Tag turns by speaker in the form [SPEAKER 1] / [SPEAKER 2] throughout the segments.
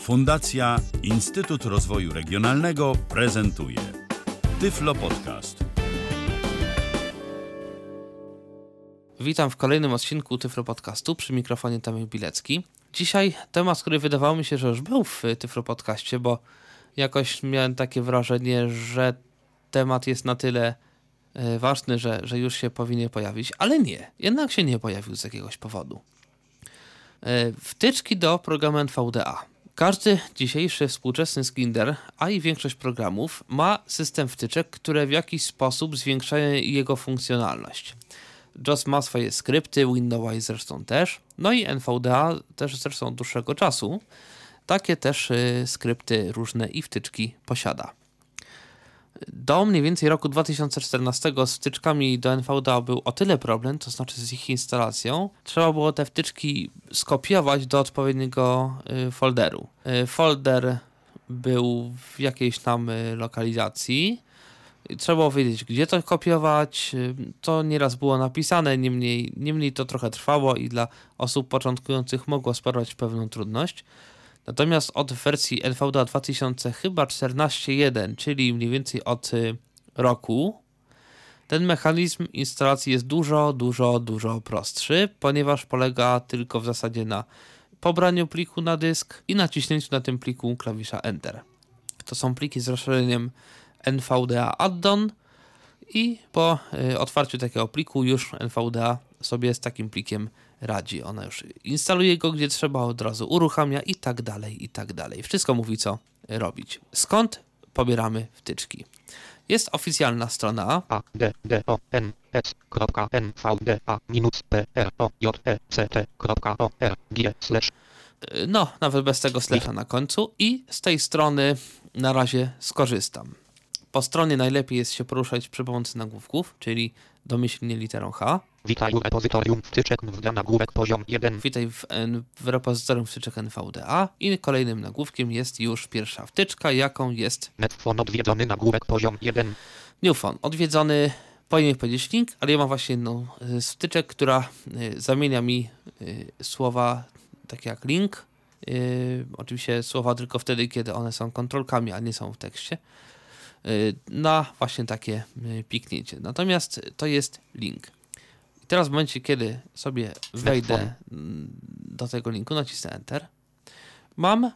[SPEAKER 1] Fundacja Instytut Rozwoju Regionalnego prezentuje Tyflo Podcast.
[SPEAKER 2] Witam w kolejnym odcinku Tyflo Podcastu przy mikrofonie Tomek Bilecki. Dzisiaj temat, który wydawało mi się, że już był w Tyflo Podcaście, bo jakoś miałem takie wrażenie, że temat jest na tyle e, ważny, że, że już się powinien pojawić, ale nie, jednak się nie pojawił z jakiegoś powodu. E, wtyczki do programu NVDA. Każdy dzisiejszy współczesny Skinder, a i większość programów ma system wtyczek, które w jakiś sposób zwiększają jego funkcjonalność. JOS ma swoje skrypty, Windows zresztą też, no i NVDA też zresztą od dłuższego czasu. Takie też y, skrypty różne i wtyczki posiada. Do mniej więcej roku 2014 z wtyczkami do NVDA był o tyle problem, to znaczy z ich instalacją. Trzeba było te wtyczki skopiować do odpowiedniego y, folderu. Y, folder był w jakiejś tam y, lokalizacji. Trzeba było wiedzieć, gdzie to kopiować. To nieraz było napisane, niemniej, niemniej to trochę trwało i dla osób początkujących mogło sprawiać pewną trudność. Natomiast od wersji NVDA 2000 chyba 14.1, czyli mniej więcej od y, roku, ten mechanizm instalacji jest dużo, dużo, dużo prostszy, ponieważ polega tylko w zasadzie na pobraniu pliku na dysk i naciśnięciu na tym pliku klawisza Enter. To są pliki z rozszerzeniem NVDA Addon i po y, otwarciu takiego pliku już NVDA sobie z takim plikiem radzi. Ona już instaluje go gdzie trzeba, od razu uruchamia i tak dalej, i tak dalej. Wszystko mówi co robić. Skąd pobieramy wtyczki? Jest oficjalna strona
[SPEAKER 3] a d d o n s n v d a minus p r o j e c t o r g slash
[SPEAKER 2] no, nawet bez tego slasha na końcu i z tej strony na razie skorzystam. Po stronie najlepiej jest się poruszać przy pomocy nagłówków, czyli domyślnie literą H.
[SPEAKER 3] Witaj w repozytorium wtyczek NVDA nagłówek poziom 1.
[SPEAKER 2] Witaj w, N- w repozytorium wtyczek NVDA i kolejnym nagłówkiem jest już pierwsza wtyczka, jaką jest
[SPEAKER 3] Netfon odwiedzony nagłówek poziom 1.
[SPEAKER 2] Newfon. Odwiedzony, powinien powiedzieć link, ale ja mam właśnie jedną y, z wtyczek, która y, zamienia mi y, słowa takie jak link. y, Oczywiście słowa tylko wtedy, kiedy one są kontrolkami, a nie są w tekście. y, Na właśnie takie y, piknięcie. Natomiast to jest link. I teraz w momencie, kiedy sobie wejdę do tego linku, nacisnę Enter. Mam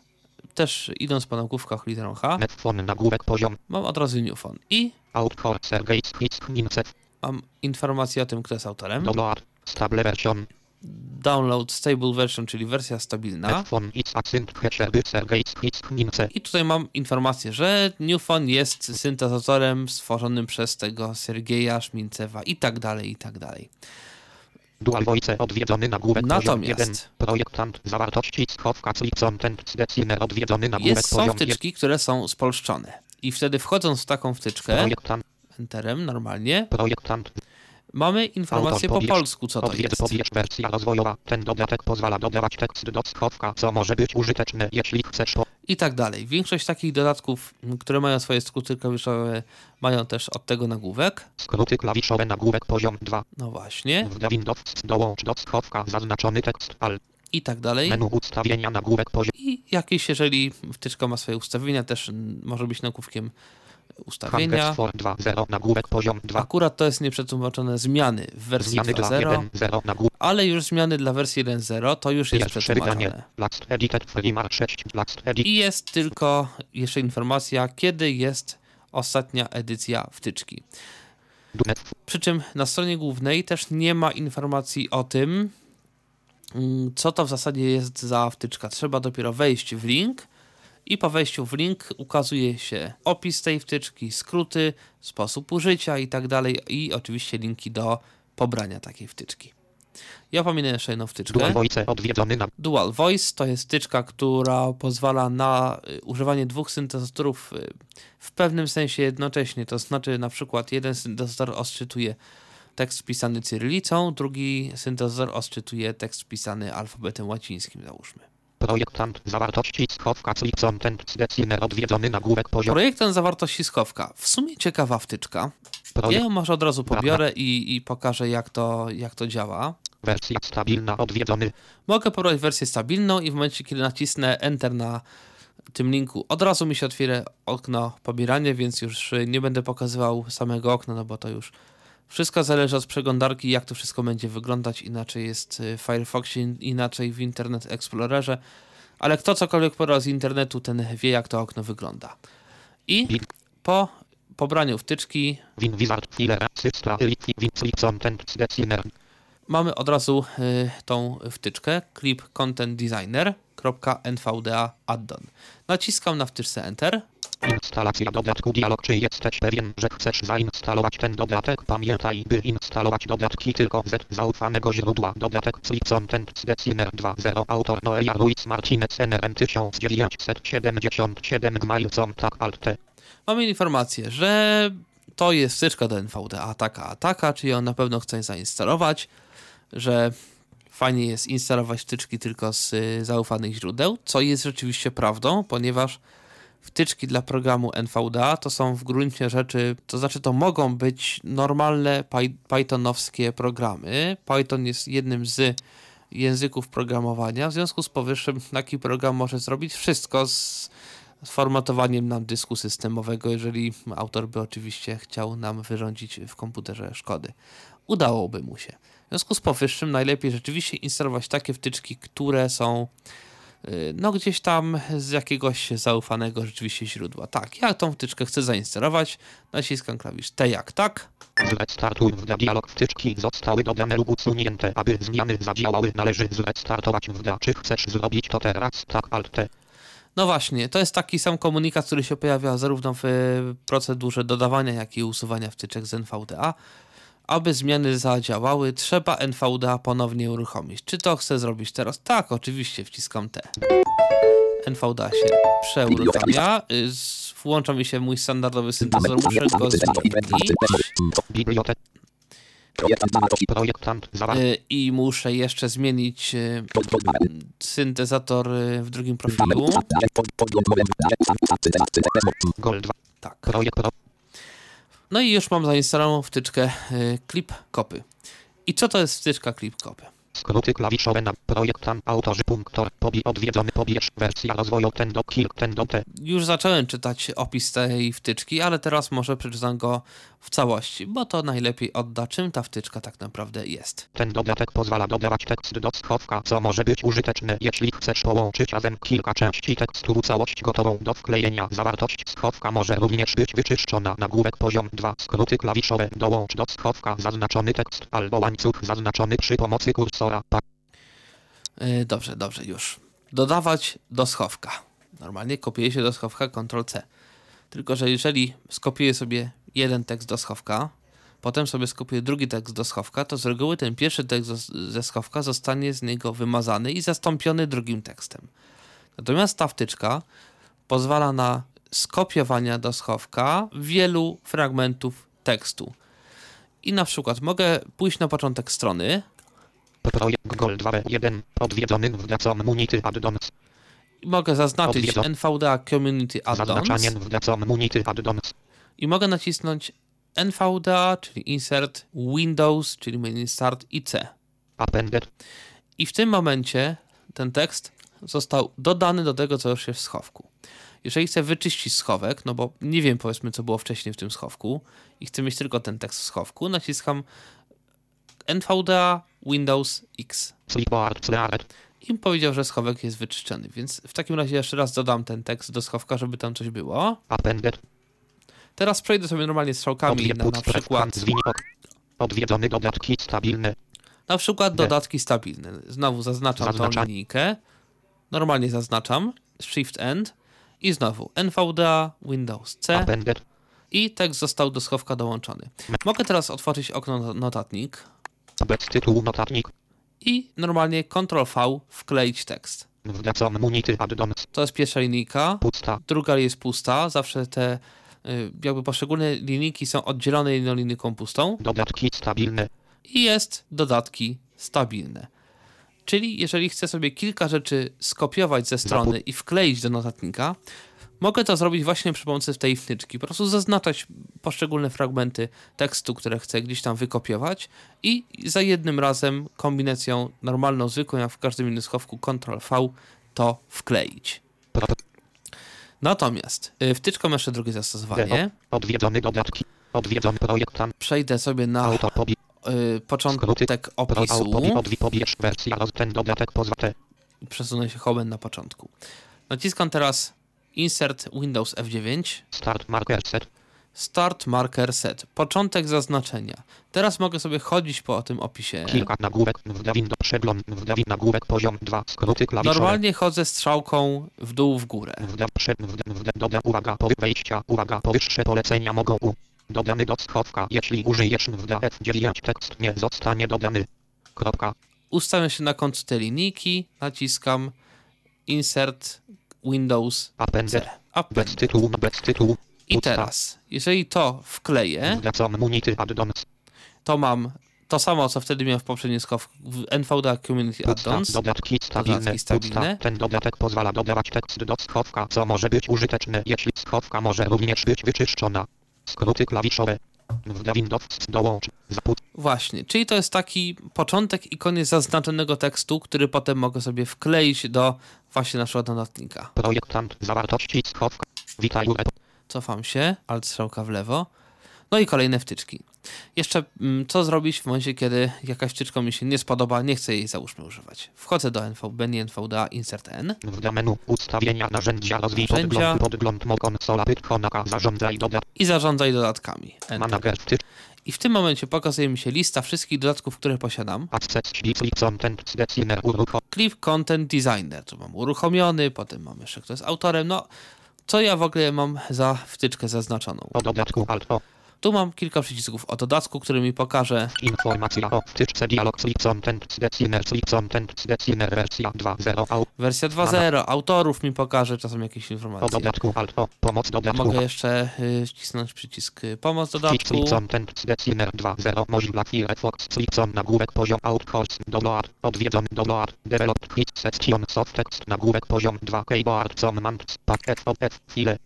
[SPEAKER 2] też, idąc po nagłówkach literą H,
[SPEAKER 3] nagłówek poziom
[SPEAKER 2] mam od razu i
[SPEAKER 3] Gates Hits Mincev
[SPEAKER 2] mam informację o tym, kto jest autorem.
[SPEAKER 3] Download Stable version
[SPEAKER 2] Download Stable Version, czyli wersja stabilna. I tutaj mam informację, że Newfon jest syntezatorem stworzonym przez tego Sergeja Szmincewa i tak dalej, i tak dalej.
[SPEAKER 3] Dual Voice odwiedzony nagłówek poziom 1.
[SPEAKER 2] Natomiast
[SPEAKER 3] Projektant zawartości schowka Content odwiedzony nagłówek
[SPEAKER 2] jest, są
[SPEAKER 3] poziom 1.
[SPEAKER 2] wtyczki, które są spolszczone. I wtedy wchodząc w taką wtyczkę,
[SPEAKER 3] Projektant,
[SPEAKER 2] enterem normalnie,
[SPEAKER 3] projektant
[SPEAKER 2] mamy informację po polsku, co to jest.
[SPEAKER 3] pobierz wersja rozwojowa. Ten dodatek pozwala dodawać tekst do schowka, co może być użyteczne, jeśli chcesz.
[SPEAKER 2] I tak dalej. Większość takich dodatków, które mają swoje skróty klawiszowe, mają też od tego nagłówek.
[SPEAKER 3] Skróty klawiszowe nagłówek poziom 2.
[SPEAKER 2] No właśnie.
[SPEAKER 3] W Windows dołącz do schowka zaznaczony tekst al.
[SPEAKER 2] I tak dalej.
[SPEAKER 3] Menu ustawienia nagłówek poziom.
[SPEAKER 2] I jakieś, jeżeli wtyczka ma swoje ustawienia, też może być nagłówkiem ustawienia.
[SPEAKER 3] Hangers for 2.0 nagłówek poziom 2.
[SPEAKER 2] Akurat to jest nieprzetłumaczone zmiany w wersji
[SPEAKER 3] Zmiany dla
[SPEAKER 2] 2.0,
[SPEAKER 3] 1.0 nagłówek.
[SPEAKER 2] ale już zmiany dla wersji 1.0 to już jest przetłumaczone.
[SPEAKER 3] Last edited Freemar 6. Last edit.
[SPEAKER 2] I jest tylko jeszcze informacja, kiedy jest ostatnia edycja wtyczki. Przy czym na stronie głównej też nie ma informacji o tym, mm, co to w zasadzie jest za wtyczka. Trzeba dopiero wejść w link i po wejściu w link ukazuje się opis tej wtyczki, skróty, sposób użycia i tak dalej i oczywiście linki do pobrania takiej wtyczki. Ja pominę jeszcze jedną wtyczkę.
[SPEAKER 3] Dual Voice odwiedzony na
[SPEAKER 2] Dual Voice to jest wtyczka, która pozwala na y, używanie dwóch syntezatorów y, w pewnym sensie jednocześnie. To znaczy, na przykład, jeden syntezator odczytuje tekst pisany cyrylicą, drugi syntezator odczytuje tekst pisany alfabetem łacińskim, załóżmy.
[SPEAKER 3] Projektant zawartości schowka Click Content Designer odwiedzony nagłówek poziom.
[SPEAKER 2] Projektant zawartości schowka. W sumie ciekawa wtyczka. Ja
[SPEAKER 3] Projekt
[SPEAKER 2] ją może od razu pobiorę i, i pokażę, jak to, jak to działa.
[SPEAKER 3] wersja stabilna odwiedzony.
[SPEAKER 2] Mogę pobrać wersję stabilną i w momencie, kiedy nacisnę Enter na tym linku od razu mi się otwiera okno pobierania, więc już nie będę pokazywał samego okna, no bo to już wszystko zależy od przeglądarki, jak to wszystko będzie wyglądać. Inaczej jest w Firefoxie, inaczej w Internet Explorerze, ale kto cokolwiek pora z internetu, ten wie, jak to okno wygląda. I po pobraniu wtyczki mamy od razu y, tą wtyczkę clip content designer.nvda addon. Naciskam na wtyczce Enter.
[SPEAKER 3] Instalacja dodatku dialog Czy jesteś pewien, że chcesz zainstalować ten dodatek? Pamiętaj, by instalować dodatki tylko z zaufanego źródła. Dodatek Clip Content Designer 2.0 Autor Noelia Ruiz Martinez NRM 1977 Gmail tak Alt
[SPEAKER 2] Mamy informację, że to jest wtyczka do NVDA taka, a taka, czyli on na pewno chce zainstalować, że fajnie jest instalować wtyczki tylko z zaufanych źródeł, co jest rzeczywiście prawdą, ponieważ wtyczki dla programu NVDA to są w gruncie rzeczy, to znaczy to mogą być normalne py pythonowskie programy. Python jest jednym z języków programowania, w związku z powyższym taki program może zrobić wszystko z formatowaniem nam dysku systemowego, jeżeli autor by oczywiście chciał nam wyrządzić w komputerze szkody. Udałoby mu się. W związku z powyższym najlepiej rzeczywiście instalować takie wtyczki, które są no gdzieś tam z jakiegoś zaufanego rzeczywiście źródła. Tak, ja tą wtyczkę chcę zainstalować, naciskam klawisz T jak tak.
[SPEAKER 3] Zrestartuj w dialog wtyczki zostały dodane lub usunięte. Aby zmiany zadziałały należy zrestartować w Czy chcesz zrobić to teraz? Tak, Alt T.
[SPEAKER 2] No właśnie, to jest taki sam komunikat, który się pojawia zarówno w procedurze dodawania, jak i usuwania wtyczek z NVDA. Aby zmiany zadziałały, trzeba NVDA ponownie uruchomić. Czy to chcę zrobić teraz? Tak, oczywiście, wciskam T. NVDA się przeuruchamia. Włącza mi się mój standardowy syntezor. Muszę go zmienić. Y, I muszę jeszcze zmienić y, syntezator y, w drugim profilu. Tak. No i już mam zainstalowaną wtyczkę Clip Copy. I co to jest wtyczka Clip Copy?
[SPEAKER 3] Skróty klawiszowe na projektant autorzy punktor pobi odwiedzony pobierz wersja rozwoju ten do kilk ten do te.
[SPEAKER 2] Już zacząłem czytać opis tej wtyczki, ale teraz może przeczytam go w całości, bo to najlepiej odda czym ta wtyczka tak naprawdę jest.
[SPEAKER 3] Ten dodatek pozwala dodawać tekst do schowka, co może być użyteczne, jeśli chcesz połączyć razem kilka części tekstu całość gotową do wklejenia. Zawartość schowka może również być wyczyszczona. Nagłówek poziom 2. Skróty klawiszowe dołącz do schowka zaznaczony tekst albo łańcuch zaznaczony przy pomocy kursora.
[SPEAKER 2] Yy, dobrze, dobrze, już. Dodawać do schowka. Normalnie kopiuje się do schowka Ctrl-C. Tylko, że jeżeli skopiuję sobie jeden tekst do schowka, potem sobie skopiuję drugi tekst do schowka, to z reguły ten pierwszy tekst ze schowka zostanie z niego wymazany i zastąpiony drugim tekstem. Natomiast ta wtyczka pozwala na skopiowanie do schowka wielu fragmentów tekstu. I na przykład mogę pójść na początek strony,
[SPEAKER 3] Projekt Gold 2.1 odwiedzony w Community Addons.
[SPEAKER 2] i mogę zaznaczyć NVDA Community Addons
[SPEAKER 3] Zaznaczanie w Community Addons.
[SPEAKER 2] I mogę nacisnąć NVDA, czyli Insert, Windows, czyli Menu Start i C.
[SPEAKER 3] Appended.
[SPEAKER 2] I w tym momencie ten tekst został dodany do tego, co już jest w schowku. Jeżeli chcę wyczyścić schowek, no bo nie wiem powiedzmy, co było wcześniej w tym schowku i chcę mieć tylko ten tekst w schowku, naciskam NVDA Windows X
[SPEAKER 3] Clipboard Cleared.
[SPEAKER 2] i powiedział, że schowek jest wyczyszczony. Więc w takim razie jeszcze raz dodam ten tekst do schowka, żeby tam coś było.
[SPEAKER 3] Appended.
[SPEAKER 2] Teraz przejdę sobie normalnie strzałkami na, na przykład
[SPEAKER 3] Odwiedzony dodatki stabilne.
[SPEAKER 2] Na przykład dodatki stabilne. Znowu zaznaczam
[SPEAKER 3] Zaznacza.
[SPEAKER 2] tą linijkę. Normalnie zaznaczam. Shift End. I znowu NVDA, Windows C. I tekst został do schowka dołączony. Mogę teraz otworzyć okno no- notatnik.
[SPEAKER 3] Bez tytułu notatnik.
[SPEAKER 2] I normalnie Ctrl V wkleić tekst. To jest pierwsza linijka.
[SPEAKER 3] Pusta.
[SPEAKER 2] Druga jest pusta. Zawsze te jakby poszczególne linijki są oddzielone jedną linijką pustą.
[SPEAKER 3] Dodatki stabilne.
[SPEAKER 2] i jest dodatki stabilne. Czyli jeżeli chcę sobie kilka rzeczy skopiować ze strony i wkleić do notatnika, mogę to zrobić właśnie przy pomocy tej wtyczki. Po prostu zaznaczać poszczególne fragmenty tekstu, które chcę gdzieś tam wykopiować i za jednym razem kombinacją normalną, zwykłą, jak w każdym innym schowku Ctrl V to wkleić. Natomiast y, wtyczką jeszcze drugie zastosowanie.
[SPEAKER 3] Odwiedzony dodatki. Odwiedzony projektant.
[SPEAKER 2] Przejdę sobie na y, początek opisu.
[SPEAKER 3] Wersja. Ten dodatek te.
[SPEAKER 2] Przesunę się hobem na początku. Naciskam teraz Insert Windows F9.
[SPEAKER 3] Start marker set.
[SPEAKER 2] Start Marker Set. Początek zaznaczenia. Teraz mogę sobie chodzić po tym opisie.
[SPEAKER 3] Kilka nagłówek. Wdawin do przegląd. Wdawin nagłówek poziom 2. Skróty klawiszowe.
[SPEAKER 2] Normalnie chodzę strzałką w dół, w górę.
[SPEAKER 3] Wda, przed, wda, wda, doda, uwaga, po wejścia, uwaga, powyższe polecenia mogą u. Dodany do schowka, jeśli użyjesz wda F9 tekst nie zostanie dodany. Kropka.
[SPEAKER 2] Ustawiam się na końcu tej linijki, naciskam Insert Windows. C.
[SPEAKER 3] Bez
[SPEAKER 2] Append.
[SPEAKER 3] tytułu, bez tytułu.
[SPEAKER 2] I teraz, jeżeli to wkleję, to mam to samo, co wtedy miałem w poprzednim skowku w NVDA Community. Addons.
[SPEAKER 3] Dodatki stabilne.
[SPEAKER 2] Dodatki stabilne.
[SPEAKER 3] Ten dodatek pozwala dodawać tekst do schowka, co może być użyteczne, jeśli schowka może również być wyczyszczona. Skróty klawiszowe. Wda Windows dołącz. Zaput.
[SPEAKER 2] Właśnie, czyli to jest taki początek i koniec zaznaczonego tekstu, który potem mogę sobie wkleić do właśnie naszego dodatnika.
[SPEAKER 3] Projektant zawartości schowka. Witaj.
[SPEAKER 2] Cofam się, alt strzałka w lewo. No i kolejne wtyczki. Jeszcze mm, co zrobić w momencie, kiedy jakaś wtyczka mi się nie spodoba, nie chcę jej załóżmy używać. Wchodzę do NVB, nie NVDA, insert N.
[SPEAKER 3] W menu ustawienia narzędzia rozwij podgląd podgląd konsola zarządzaj dodat
[SPEAKER 2] i zarządzaj dodatkami.
[SPEAKER 3] Manager wtycz
[SPEAKER 2] I w tym momencie pokazuje mi się lista wszystkich dodatków, które posiadam.
[SPEAKER 3] Clip Content Designer,
[SPEAKER 2] tu mam uruchomiony, potem mam jeszcze kto jest autorem. No, co ja w ogóle mam za wtyczkę zaznaczoną?
[SPEAKER 3] o dodatku alt
[SPEAKER 2] Tu mam kilka przycisków o dodatku, który mi pokaże
[SPEAKER 3] informacja o wtyczce dialog clip content designer clip content designer wersja 2.0 au
[SPEAKER 2] wersja 2.0, autorów mi pokaże czasem jakieś
[SPEAKER 3] o
[SPEAKER 2] informacje.
[SPEAKER 3] dodatku alt o pomoc dodatku
[SPEAKER 2] Mogę jeszcze y, wcisnąć przycisk y, pomoc dodatku.
[SPEAKER 3] content designer 2.0 Mozilla Firefox nagłówek poziom outcourse download odwiedzony download develop hit section nagłówek poziom 2 keyboard pack f f file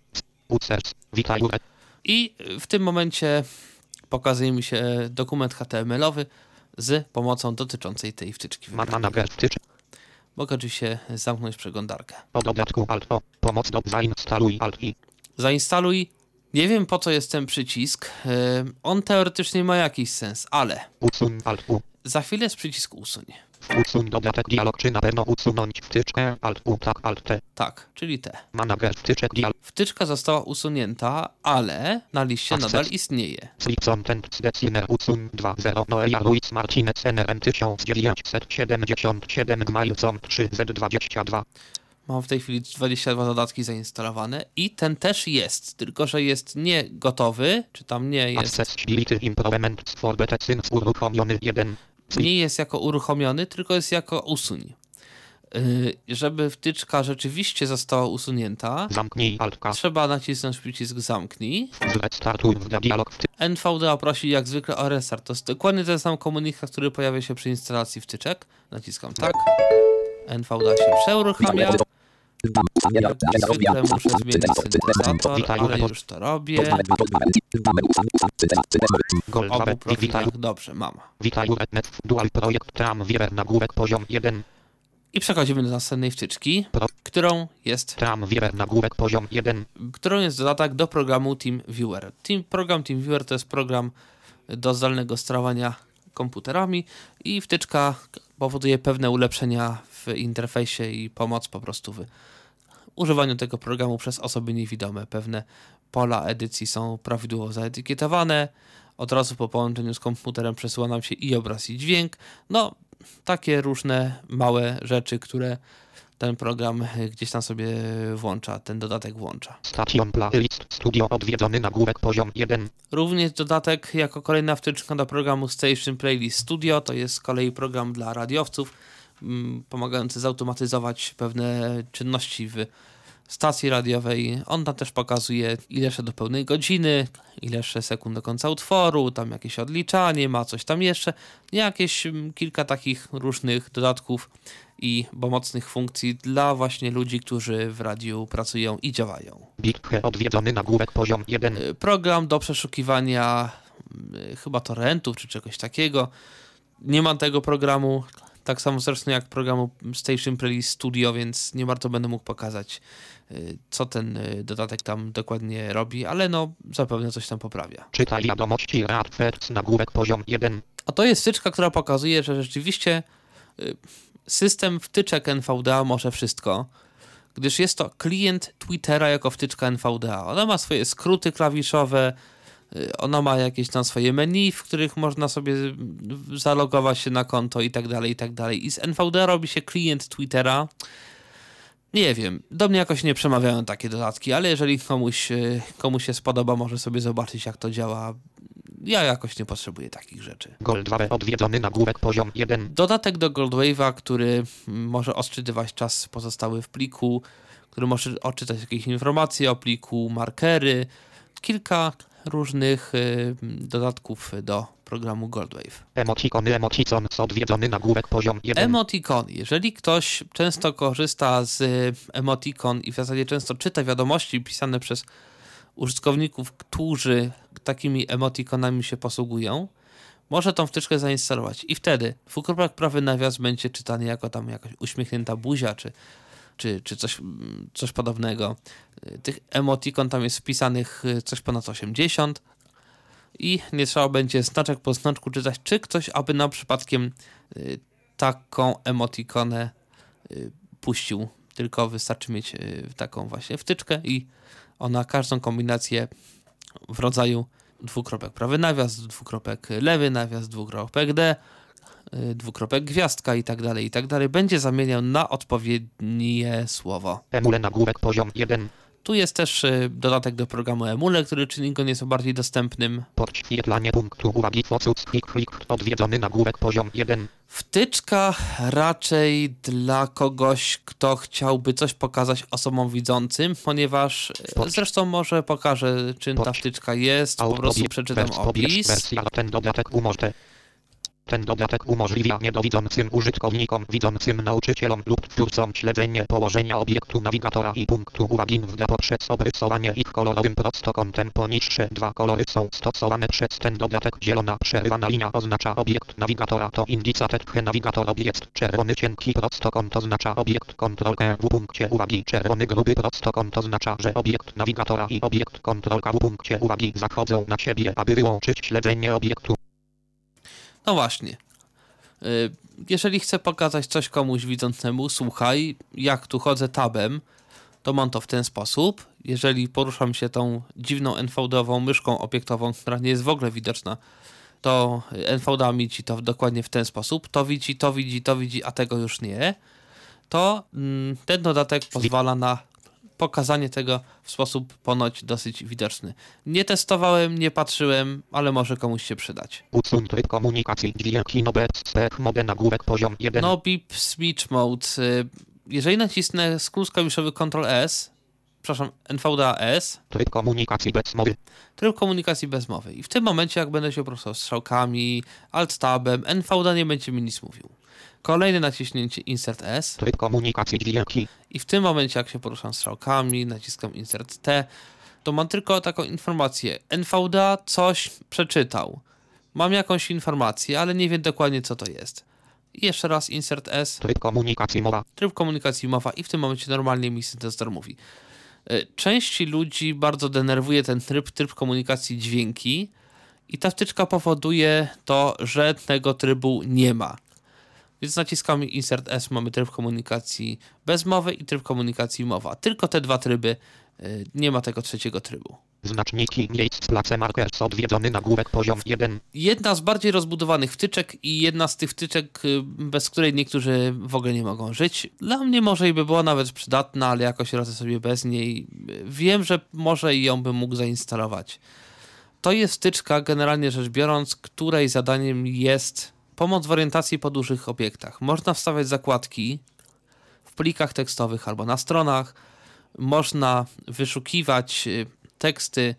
[SPEAKER 3] Ucers, witaj.
[SPEAKER 2] I w tym momencie pokazuje mi się dokument HTML-owy z pomocą dotyczącej tej wtyczki.
[SPEAKER 3] Wtycz
[SPEAKER 2] Mogę oczywiście zamknąć przeglądarkę.
[SPEAKER 3] o dodatku alt o pomoc do zainstaluj alt i
[SPEAKER 2] Zainstaluj. Nie wiem po co jest ten przycisk. On teoretycznie ma jakiś sens, ale
[SPEAKER 3] usuń alt u
[SPEAKER 2] za chwilę jest przycisk usuń.
[SPEAKER 3] Usuń dodatek dialog czy na pewno usunąć wtyczkę alt u tak alt t
[SPEAKER 2] Tak, czyli te.
[SPEAKER 3] manager wtyczek dialog
[SPEAKER 2] Wtyczka została usunięta, ale na liście
[SPEAKER 3] Access.
[SPEAKER 2] nadal istnieje.
[SPEAKER 3] Sleep content designer usuń 2.0 Noelia Ruiz Martinez NRM 1977 Gmail.com 3Z22
[SPEAKER 2] Mam w tej chwili 22 dodatki zainstalowane i ten też jest, tylko że jest nie gotowy, czy tam nie jest,
[SPEAKER 3] Things uruchomiony 1
[SPEAKER 2] nie jest jako uruchomiony, tylko jest jako usuń. Yy, żeby wtyczka rzeczywiście została usunięta,
[SPEAKER 3] Zamknij altka
[SPEAKER 2] trzeba nacisnąć przycisk zamknij.
[SPEAKER 3] Dialog
[SPEAKER 2] NVDA prosi jak zwykle o restart. To jest dokładnie ten sam komunikat, który pojawia się przy instalacji wtyczek. Naciskam tak. NVDA się przeuruchamia. Zwykle muszę zmienić syntezator, ale już to robię. W obu dobrze mam.
[SPEAKER 3] Witaj Dual Projekt Tram Wierer nagłówek poziom 1
[SPEAKER 2] I przechodzimy do następnej wtyczki, którą jest,
[SPEAKER 3] Tram Wierer nagłówek poziom 1
[SPEAKER 2] którą jest dodatek do programu TeamViewer. Team, program TeamViewer to jest program do zdalnego sterowania komputerami i wtyczka powoduje pewne ulepszenia w interfejsie i pomoc po prostu w używaniu tego programu przez osoby niewidome. Pewne pola edycji są prawidłowo zaetykietowane. Od razu po połączeniu z komputerem przesyła nam się i obraz, i dźwięk. No, takie różne małe rzeczy, które ten program e, gdzieś tam sobie włącza, ten dodatek włącza.
[SPEAKER 3] Station Playlist Studio odwiedzony nagłówek poziom 1
[SPEAKER 2] Również dodatek jako kolejna wtyczka do programu Station Playlist Studio, to jest z kolei program dla radiowców, mm, pomagający zautomatyzować pewne czynności w stacji radiowej. On tam też pokazuje ile jeszcze do pełnej godziny, ile jeszcze sekund do końca utworu, tam jakieś odliczanie, ma coś tam jeszcze. Jakieś mm, kilka takich różnych dodatków i pomocnych funkcji dla właśnie ludzi, którzy w radiu pracują i działają.
[SPEAKER 3] Odwiedzony nagłówek poziom 1
[SPEAKER 2] Y, program do przeszukiwania y, chyba torrentów czy czegoś takiego. Nie mam tego programu, Tak samo zresztą jak programu Station Playlist Studio, więc nie bardzo będę mógł pokazać, y, co ten dodatek tam dokładnie robi, ale no zapewne coś tam poprawia.
[SPEAKER 3] Czytaj wiadomości Radfers nagłówek poziom 1.
[SPEAKER 2] A to jest wtyczka, która pokazuje, że rzeczywiście system wtyczek NVDA może wszystko, gdyż jest to klient Twittera jako wtyczka NVDA. Ona ma swoje skróty klawiszowe, y, ona ma jakieś tam swoje menu, w których można sobie zalogować się na konto i tak dalej, i tak dalej. I z NVDA robi się klient Twittera. Nie wiem, do mnie jakoś nie przemawiają takie dodatki, ale jeżeli komuś, y, komuś się spodoba, może sobie zobaczyć, jak to działa. Ja jakoś nie potrzebuję takich rzeczy.
[SPEAKER 3] Gold 2 odwiedzony nagłówek poziom 1.
[SPEAKER 2] Dodatek do Goldwave'a, który może odczytywać czas pozostały w pliku, który może odczytać jakieś informacje o pliku, markery, kilka różnych y, dodatków do programu Goldwave.
[SPEAKER 3] Emocikony emocicons odwiedzony nagłówek poziom 1.
[SPEAKER 2] Emoticon. Jeżeli ktoś często korzysta z y, emoticon i w zasadzie często czyta wiadomości pisane przez użytkowników, którzy takimi emoticonami się posługują, może tą wtyczkę zainstalować i wtedy dwukropek prawy nawias będzie czytany jako tam jakaś uśmiechnięta buzia, czy, czy, czy coś, coś podobnego. Y, Tych emotikon tam jest wpisanych y, coś ponad 80 i nie trzeba będzie znaczek po znaczku czytać, czy ktoś aby na przypadkiem y, taką emotikonę y, puścił. Tylko wystarczy mieć y, taką właśnie wtyczkę i ona każdą kombinację w rodzaju dwukropek prawy nawias, dwukropek lewy nawias, dwukropek D, dwukropek gwiazdka i tak dalej, i tak dalej, będzie zamieniał na odpowiednie słowo.
[SPEAKER 3] Emule nagłówek poziom 1.
[SPEAKER 2] Tu jest też y, dodatek do programu Emule, który czyni go nieco bardziej dostępnym.
[SPEAKER 3] Podświetlanie punktu uwagi Focus odwiedzony nagłówek poziom 1.
[SPEAKER 2] Wtyczka raczej dla kogoś, kto chciałby coś pokazać osobom widzącym, ponieważ
[SPEAKER 3] Spocz.
[SPEAKER 2] zresztą może pokażę, czym ta wtyczka jest, po prostu przeczytam opis.
[SPEAKER 3] Ten dodatek umożliwia. Ten dodatek umożliwia niedowidzącym użytkownikom, widzącym nauczycielom lub twórcom śledzenie położenia obiektu nawigatora i punktu uwagi w poprzez obrysowanie ich kolorowym prostokątem. Poniższe dwa kolory są stosowane przez ten dodatek. Zielona przerywana linia oznacza obiekt nawigatora to indicator he nawigator obiekt. Czerwony cienki prostokąt oznacza obiekt kontrolkę w punkcie uwagi. Czerwony gruby prostokąt oznacza, że obiekt nawigatora i obiekt kontrolka w punkcie uwagi zachodzą na siebie, aby wyłączyć śledzenie obiektu.
[SPEAKER 2] No właśnie. Y, Jeżeli chcę pokazać coś komuś widzącemu, słuchaj, jak tu chodzę tabem, to mam to w ten sposób. Jeżeli poruszam się tą dziwną NVD-ową myszką obiektową, która nie jest w ogóle widoczna, to NVDA mi ci to dokładnie w ten sposób. To widzi, to widzi, to widzi, a tego już nie. To mm, ten dodatek pozwala na pokazanie tego w sposób ponoć dosyć widoczny. Nie testowałem, nie patrzyłem, ale może komuś się przydać.
[SPEAKER 3] Usuń tryb komunikacji dźwięki no nagłówek poziom 1.
[SPEAKER 2] No, beep switch mode. y, Jeżeli nacisnę skrót klawiszowy Ctrl S, przepraszam, NVDA S,
[SPEAKER 3] Tryb komunikacji bez mowy.
[SPEAKER 2] tryb komunikacji bez mowy. I w tym momencie, jak będę się poruszał strzałkami, alt-tabem, NVDA nie będzie mi nic mówił. Kolejne naciśnięcie Insert S
[SPEAKER 3] Tryb komunikacji dźwięki.
[SPEAKER 2] i w tym momencie, jak się poruszam strzałkami, naciskam Insert T, to mam tylko taką informację. NVDA coś przeczytał. Mam jakąś informację, ale nie wiem dokładnie, co to jest. I jeszcze raz Insert S.
[SPEAKER 3] Tryb komunikacji mowa.
[SPEAKER 2] tryb komunikacji mowa i w tym momencie normalnie mi syntezator mówi. Y, Części ludzi bardzo denerwuje ten tryb, tryb komunikacji dźwięki i ta wtyczka powoduje to, że tego trybu nie ma. Więc naciskamy Insert S, mamy tryb komunikacji bez mowy i tryb komunikacji mowa. Tylko te dwa tryby, y, nie ma tego trzeciego trybu.
[SPEAKER 3] Znaczniki miejsc place markers odwiedzony nagłówek poziom 1.
[SPEAKER 2] Jedna z bardziej rozbudowanych wtyczek i jedna z tych wtyczek, y, bez której niektórzy w ogóle nie mogą żyć. Dla mnie może i by była nawet przydatna, ale jakoś radzę sobie bez niej. Wiem, że może i ją bym mógł zainstalować. To jest wtyczka, generalnie rzecz biorąc, której zadaniem jest pomoc w orientacji po dużych obiektach. Można wstawiać zakładki w plikach tekstowych albo na stronach. Można wyszukiwać y, teksty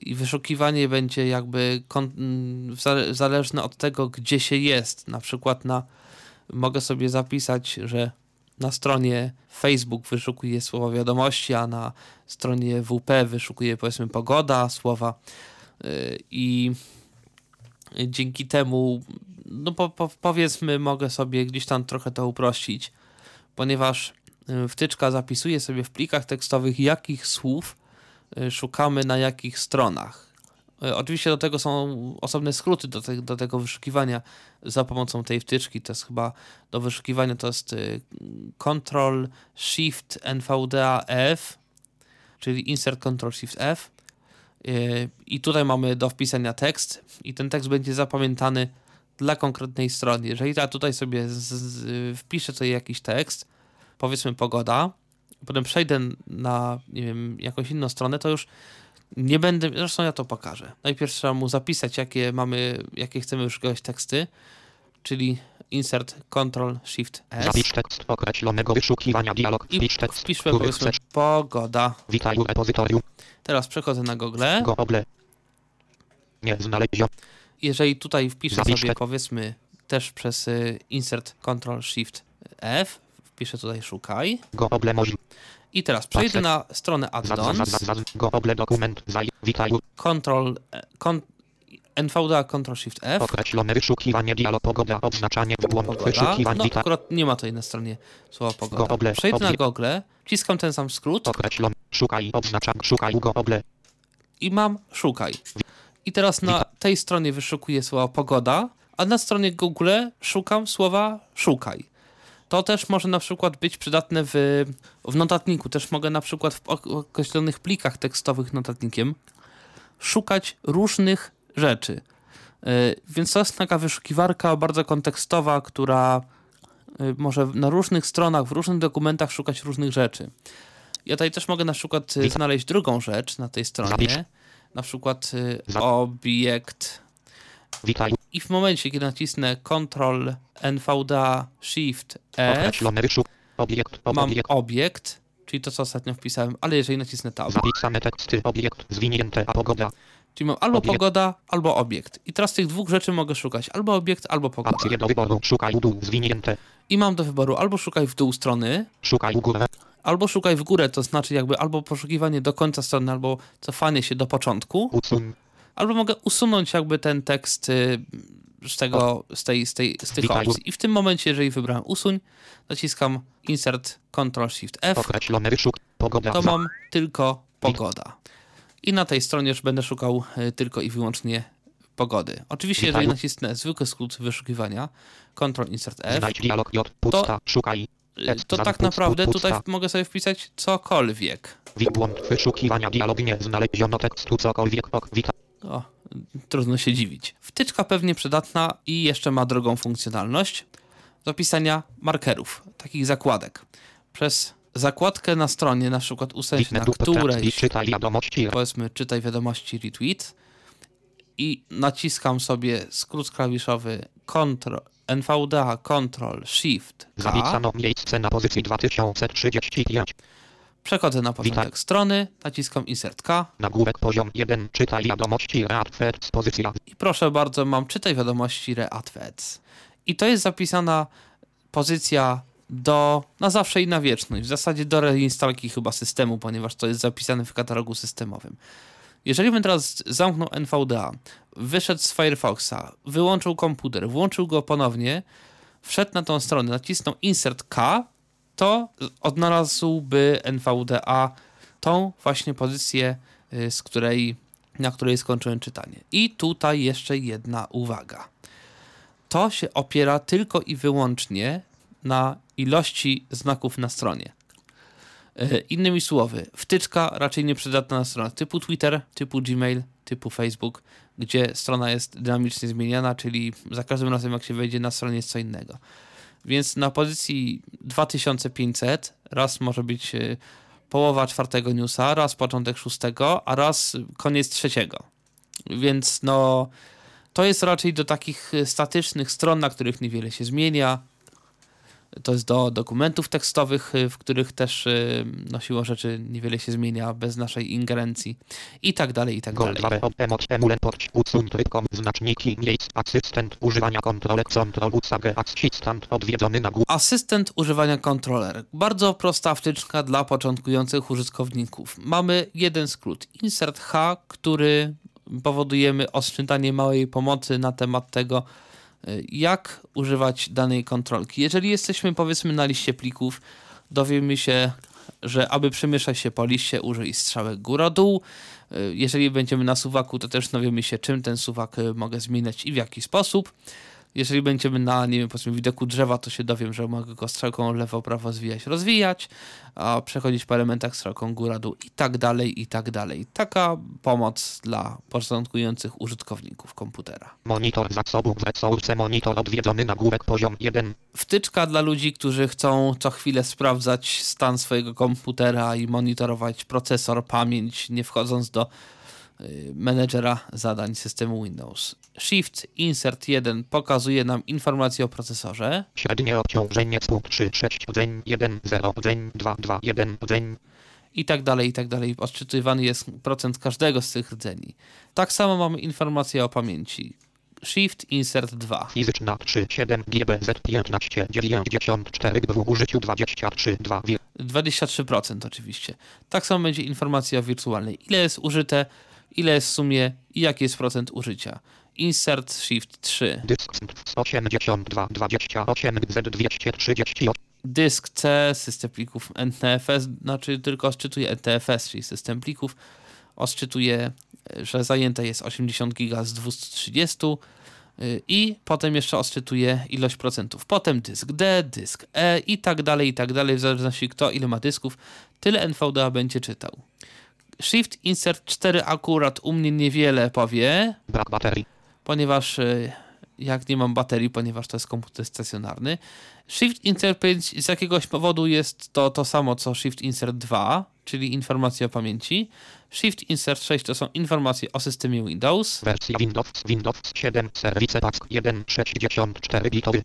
[SPEAKER 2] i wyszukiwanie będzie jakby mm, zale- zależne od tego, gdzie się jest. Na przykład na, mogę sobie zapisać, że na stronie Facebook wyszukuję słowa wiadomości, a na stronie WP wyszukuję powiedzmy pogoda, słowa yy, i dzięki temu no po, po, powiedzmy, mogę sobie gdzieś tam trochę to uprościć, ponieważ y, wtyczka zapisuje sobie w plikach tekstowych, jakich słów y, szukamy na jakich stronach. Y, Oczywiście do tego są osobne skróty do, te, do tego wyszukiwania za pomocą tej wtyczki. To jest chyba do wyszukiwania to jest Ctrl Shift NVDA F, czyli Insert Ctrl Shift F. I tutaj mamy do wpisania tekst i ten tekst będzie zapamiętany dla konkretnej strony. Jeżeli ja tutaj sobie z, z, wpiszę sobie jakiś tekst, powiedzmy pogoda, potem przejdę na nie wiem, jakąś inną stronę, to już nie będę, zresztą ja to pokażę. Najpierw trzeba mu zapisać, jakie mamy, jakie chcemy wyszukiwać teksty, czyli insert Ctrl Shift S
[SPEAKER 3] Zapisz tekst określonego wyszukiwania dialog.
[SPEAKER 2] i
[SPEAKER 3] Wpisz tekst,
[SPEAKER 2] wpiszmy powiedzmy pogoda.
[SPEAKER 3] Witaj repozytorium.
[SPEAKER 2] Teraz przechodzę na Google.
[SPEAKER 3] Google. Nie znaleziono.
[SPEAKER 2] Jeżeli tutaj wpiszę
[SPEAKER 3] Zapisz
[SPEAKER 2] sobie powiedzmy też przez y, insert Ctrl Shift F, wpiszę tutaj szukaj i teraz przejdę na stronę addons. Ctrl, kon, NVDA Ctrl Shift F,
[SPEAKER 3] Określone wyszukiwanie dialog. Pogoda. Oznaczanie wybłąd.
[SPEAKER 2] pogoda.
[SPEAKER 3] Wyszukiwanie.
[SPEAKER 2] No akurat nie ma tutaj na stronie słowa pogoda.
[SPEAKER 3] Google,
[SPEAKER 2] Przejdę na Google, wciskam ten sam skrót
[SPEAKER 3] Określone. Szukaj. Oznaczam. Szukaj. Google.
[SPEAKER 2] i mam szukaj. I teraz na tej stronie wyszukuję słowa pogoda, a na stronie Google szukam słowa szukaj. To też może na przykład być przydatne w, w notatniku. Też mogę na przykład w ok- określonych plikach tekstowych notatnikiem szukać różnych rzeczy. Yy, Więc to jest taka wyszukiwarka bardzo kontekstowa, która yy, może na różnych stronach, w różnych dokumentach szukać różnych rzeczy. Ja tutaj też mogę na przykład
[SPEAKER 3] Witam.
[SPEAKER 2] znaleźć drugą rzecz na tej stronie. Na przykład
[SPEAKER 3] Zap-
[SPEAKER 2] obiekt.
[SPEAKER 3] Witaj.
[SPEAKER 2] I w momencie, kiedy nacisnę Ctrl, NVDA, Shift,
[SPEAKER 3] wyszuk. Obiekt.
[SPEAKER 2] mam
[SPEAKER 3] Obiekt.
[SPEAKER 2] obiekt, czyli to, co ostatnio wpisałem, ale jeżeli nacisnę Tab,
[SPEAKER 3] Zapisane teksty. Obiekt. Zwinięte. A pogoda.
[SPEAKER 2] czyli mam albo
[SPEAKER 3] Obiekt.
[SPEAKER 2] pogoda, albo obiekt. I teraz tych dwóch rzeczy mogę szukać, albo obiekt, albo pogoda.
[SPEAKER 3] Akcje do wyboru. Szukaj u dół. Zwinięte.
[SPEAKER 2] I mam do wyboru albo szukaj w dół strony,
[SPEAKER 3] Szukaj u górę.
[SPEAKER 2] Albo szukaj w górę, to znaczy jakby albo poszukiwanie do końca strony, albo cofanie się do początku,
[SPEAKER 3] Usuń.
[SPEAKER 2] albo mogę usunąć jakby ten tekst y, z tego, z tej, z tej, z tych opcji. I w tym momencie, jeżeli wybrałem usuń, naciskam Insert Ctrl Shift F, to mam tylko pogoda. I na tej stronie już będę szukał y, tylko i wyłącznie pogody. Oczywiście, jeżeli nacisnę zwykły skrót wyszukiwania, Ctrl Insert F.
[SPEAKER 3] Pusta. Szukaj. Tekst
[SPEAKER 2] to tak naprawdę tutaj mogę sobie wpisać cokolwiek.
[SPEAKER 3] Wybłąd wyszukiwania dialog nie znaleziono tekstu cokolwiek.
[SPEAKER 2] O, trudno się dziwić. Wtyczka pewnie przydatna i jeszcze ma drugą funkcjonalność do pisania markerów, takich zakładek. Przez zakładkę na stronie, na przykład ustawić na którejś,
[SPEAKER 3] czytaj wiadomości.
[SPEAKER 2] powiedzmy, czytaj wiadomości retweet i naciskam sobie skrót klawiszowy Ctrl, NVDA, Ctrl, Shift, K.
[SPEAKER 3] Zapisano miejsce na pozycji 2035.
[SPEAKER 2] Przechodzę na początek
[SPEAKER 3] Witaj.
[SPEAKER 2] strony, naciskam Insert K
[SPEAKER 3] Nagłówek poziom 1. Czytaj wiadomości. Readfert. Pozycja.
[SPEAKER 2] I proszę bardzo, mam czytaj wiadomości readwets. I to jest zapisana pozycja do na zawsze i na wieczność. W zasadzie do reinstalki chyba systemu, ponieważ to jest zapisane w katalogu systemowym. Jeżeli bym teraz zamknął NVDA, wyszedł z Firefoxa, wyłączył komputer, włączył go ponownie, wszedł na tą stronę, nacisnął Insert K, to odnalazłby NVDA tą właśnie pozycję, y, z której, na której skończyłem czytanie. I tutaj jeszcze jedna uwaga. To się opiera tylko i wyłącznie na ilości znaków na stronie. Y, Innymi słowy, wtyczka raczej nieprzydatna na stronach typu Twitter, typu Gmail, typu Facebook, gdzie strona jest dynamicznie zmieniana, czyli za każdym razem jak się wejdzie na stronę jest co innego. Więc na pozycji 2500 raz może być y, połowa czwartego newsa, raz początek szóstego, a raz koniec trzeciego. Więc no, to jest raczej do takich statycznych stron, na których niewiele się zmienia. To jest do dokumentów tekstowych, y, w których też y, no, siłą rzeczy niewiele się zmienia bez naszej ingerencji i tak dalej, i tak dalej.
[SPEAKER 3] znaczniki miejsc asystent używania control odwiedzony na górę.
[SPEAKER 2] Asystent używania kontroler. Bardzo prosta wtyczka dla początkujących użytkowników. Mamy jeden skrót. Insert H, który powodujemy odczytanie małej pomocy na temat tego, jak używać danej kontrolki. Jeżeli jesteśmy powiedzmy na liście plików, dowiemy się, że aby przemieszczać się po liście użyj strzałek góra-dół. Jeżeli będziemy na suwaku, to też dowiemy się, czym ten suwak mogę zmieniać i w jaki sposób. Jeżeli będziemy na, nie wiem, powiedzmy widoku drzewa, to się dowiem, że mogę go strzałką lewo-prawo zwijać, rozwijać, a przechodzić po elementach strzałką góra-dół i tak dalej, i tak dalej. Taka pomoc dla początkujących użytkowników komputera.
[SPEAKER 3] Monitor zasobów resource monitor odwiedzony nagłówek poziom 1.
[SPEAKER 2] Wtyczka dla ludzi, którzy chcą co chwilę sprawdzać stan swojego komputera i monitorować procesor, pamięć, nie wchodząc do Y, menedżera zadań systemu Windows. Shift Insert 1 pokazuje nam informacje o procesorze.
[SPEAKER 3] Średnie obciążenie 3,6 dzeń 1, 0 dzeń 2, 2, 1 dzeń.
[SPEAKER 2] I tak dalej, i tak dalej. Odczytywany jest procent każdego z tych rdzeni. Tak samo mamy informacje o pamięci. Shift Insert 2.
[SPEAKER 3] Fizyczna 3, 7 GBZ 15, 94 w użyciu 23, 2,
[SPEAKER 2] 23% oczywiście. Tak samo będzie informacja wirtualnej. Ile jest użyte, ile jest w sumie i jaki jest procent użycia. Insert Shift 3.
[SPEAKER 3] Dysk 182 28 Z230
[SPEAKER 2] Dysk C, system plików NTFS, znaczy tylko odczytuje NTFS, czyli system plików. Odczytuje, że zajęte jest 80 giga z 230 y, i potem jeszcze odczytuje ilość procentów. Potem dysk D, dysk E i tak dalej, i tak dalej, w zależności kto ile ma dysków, tyle NVDA będzie czytał. Shift Insert 4 akurat u mnie niewiele powie.
[SPEAKER 3] Brak baterii.
[SPEAKER 2] Ponieważ e, jak nie mam baterii, ponieważ to jest komputer stacjonarny. Shift Insert 5 z jakiegoś powodu jest to to samo co Shift Insert 2, czyli informacje o pamięci. Shift Insert 6 to są informacje o systemie Windows.
[SPEAKER 3] Wersja Windows, Windows 7, Service Pack 1.64 bitowy.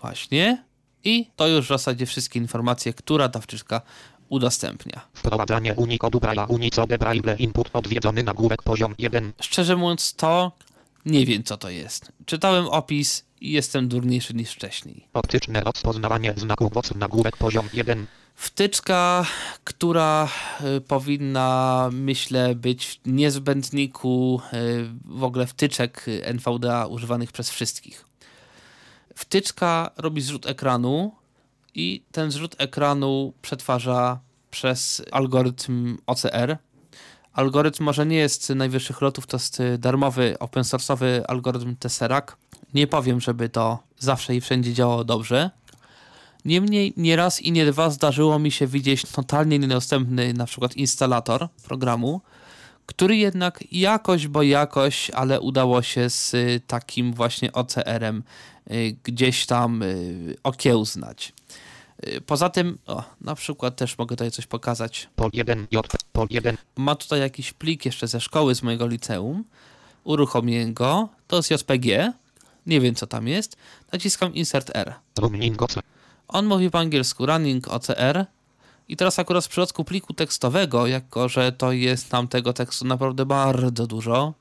[SPEAKER 2] Właśnie. I to już w zasadzie wszystkie informacje, która ta wtyczka udostępnia.
[SPEAKER 3] Wprowadzanie Unikodu Braille'a Unicode Braille Input odwiedzony nagłówek poziom 1.
[SPEAKER 2] Szczerze mówiąc to nie wiem co to jest. Czytałem opis i jestem durniejszy niż wcześniej.
[SPEAKER 3] Optyczne rozpoznawanie znaków WOC nagłówek poziom 1.
[SPEAKER 2] Wtyczka, która y, powinna, myślę, być w niezbędniku y, w ogóle wtyczek NVDA używanych przez wszystkich. Wtyczka robi zrzut ekranu i ten zrzut ekranu przetwarza przez algorytm OCR. Algorytm może nie jest najwyższych lotów, to jest darmowy, open source'owy algorytm Tesseract. Nie powiem, żeby to zawsze i wszędzie działało dobrze. Niemniej nie raz i nie dwa zdarzyło mi się widzieć totalnie niedostępny na przykład instalator programu, który jednak jakoś, bo jakoś, ale udało się z takim właśnie OCR-em y, gdzieś tam y, okiełznać. Y, poza tym, o, na przykład też mogę tutaj coś pokazać.
[SPEAKER 3] Pol 1, J, pol 1.
[SPEAKER 2] Ma tutaj jakiś plik jeszcze ze szkoły, z mojego liceum. Uruchomię go. To jest JPG. Nie wiem, co tam jest. Naciskam Insert R. On mówi po angielsku Running OCR. I teraz akurat w przypadku pliku tekstowego, jako że to jest tam tego tekstu naprawdę bardzo dużo.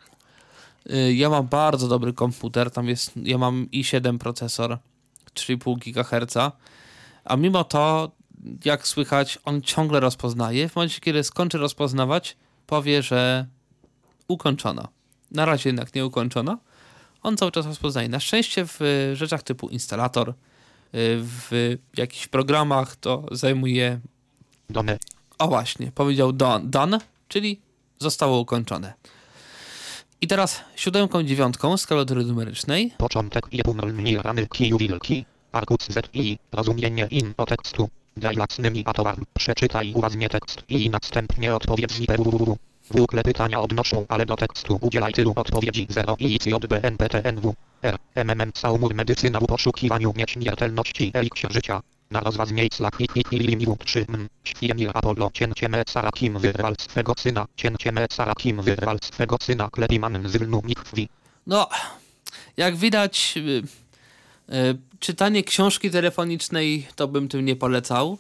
[SPEAKER 2] Y, ja mam bardzo dobry komputer. Tam jest, ja mam i7 procesor 3,5 GHz a mimo to, jak słychać, on ciągle rozpoznaje. W momencie, kiedy skończy rozpoznawać, powie, że ukończono. Na razie jednak nie ukończono. On cały czas rozpoznaje. Na szczęście w rzeczach typu instalator, y, w jakichś programach to zajmuje.
[SPEAKER 3] Done.
[SPEAKER 2] O właśnie, powiedział done, done czyli zostało ukończone. I teraz siódemką, dziewiątką skalory numerycznej.
[SPEAKER 3] Początek i rany kiju wilki. Arkuc ZI, rozumienie info tekstu. Daj jasnymi a Przeczytaj uważnie tekst i następnie odpowiedz www. Wukle pytania odnoszą, ale do tekstu udzielaj tylu odpowiedzi 0 i CJBNPTNW. R. MMM Saumur medycyna w poszukiwaniu nieśmiertelności eliksir życia. Na rozwaz miejsca hit hit limiu 3 m. Świemir Apollo cięcie me Sarakim wyrwal swego syna. Cięcie me Sarakim wyrwal swego syna. Klepiman z Wilnu Michwi.
[SPEAKER 2] No, jak widać... Y, czytanie książki telefonicznej to bym tym nie polecał.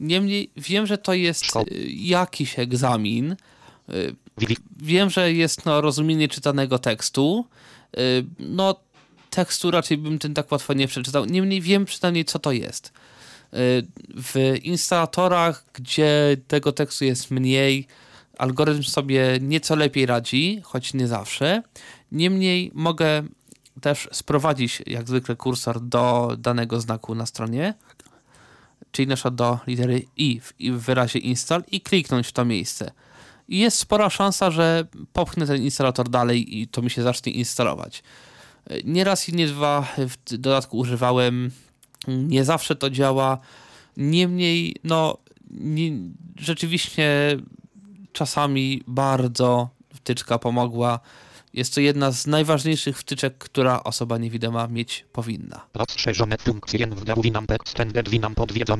[SPEAKER 2] Niemniej wiem, że to jest e, jakiś egzamin. E, wiem, że jest no, rozumienie czytanego tekstu. No, tekstu raczej bym tym tak łatwo nie przeczytał. Niemniej wiem przynajmniej, co to jest. W instalatorach, gdzie tego tekstu jest mniej, algorytm sobie nieco lepiej radzi, choć nie zawsze. Niemniej mogę też sprowadzić jak zwykle kursor do danego znaku na stronie, czyli na przykład do litery i w, i w wyrazie install i kliknąć w to miejsce. Jest spora szansa, że popchnę ten instalator dalej i to mi się zacznie instalować. Nieraz i nie dwa w dodatku używałem, nie zawsze to działa. Niemniej, no, nie, rzeczywiście czasami bardzo wtyczka pomogła. Jest to jedna z najważniejszych wtyczek, która osoba niewidoma mieć powinna.
[SPEAKER 3] Rozszerzone funkcje w Winamp Extended Winamp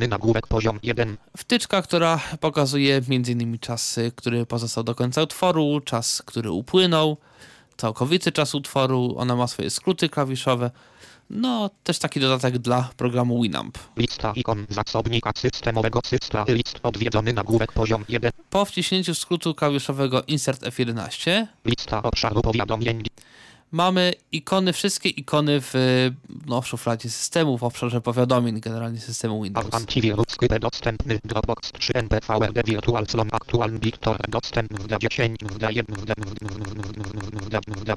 [SPEAKER 3] nagłówek poziom 1.
[SPEAKER 2] Wtyczka, która pokazuje m.in. czas, który pozostał do końca utworu, czas, który upłynął, całkowity czas utworu, ona ma swoje skróty klawiszowe, no, też taki dodatek dla programu Winamp.
[SPEAKER 3] Lista ikon zasobnika systemowego cysta list odwiedzony nagłówek poziom 1.
[SPEAKER 2] Po wciśnięciu skrótu klawiszowego Insert F11
[SPEAKER 3] Lista obszaru powiadomień.
[SPEAKER 2] mamy ikony, wszystkie ikony w, no, szufladzie systemu, w obszarze powiadomień generalnie systemu Windows.
[SPEAKER 3] Antiwirus Skype dostępny Dropbox 3 NPVRD Virtual Slon Aktualny Victor dostępny w D10 w D1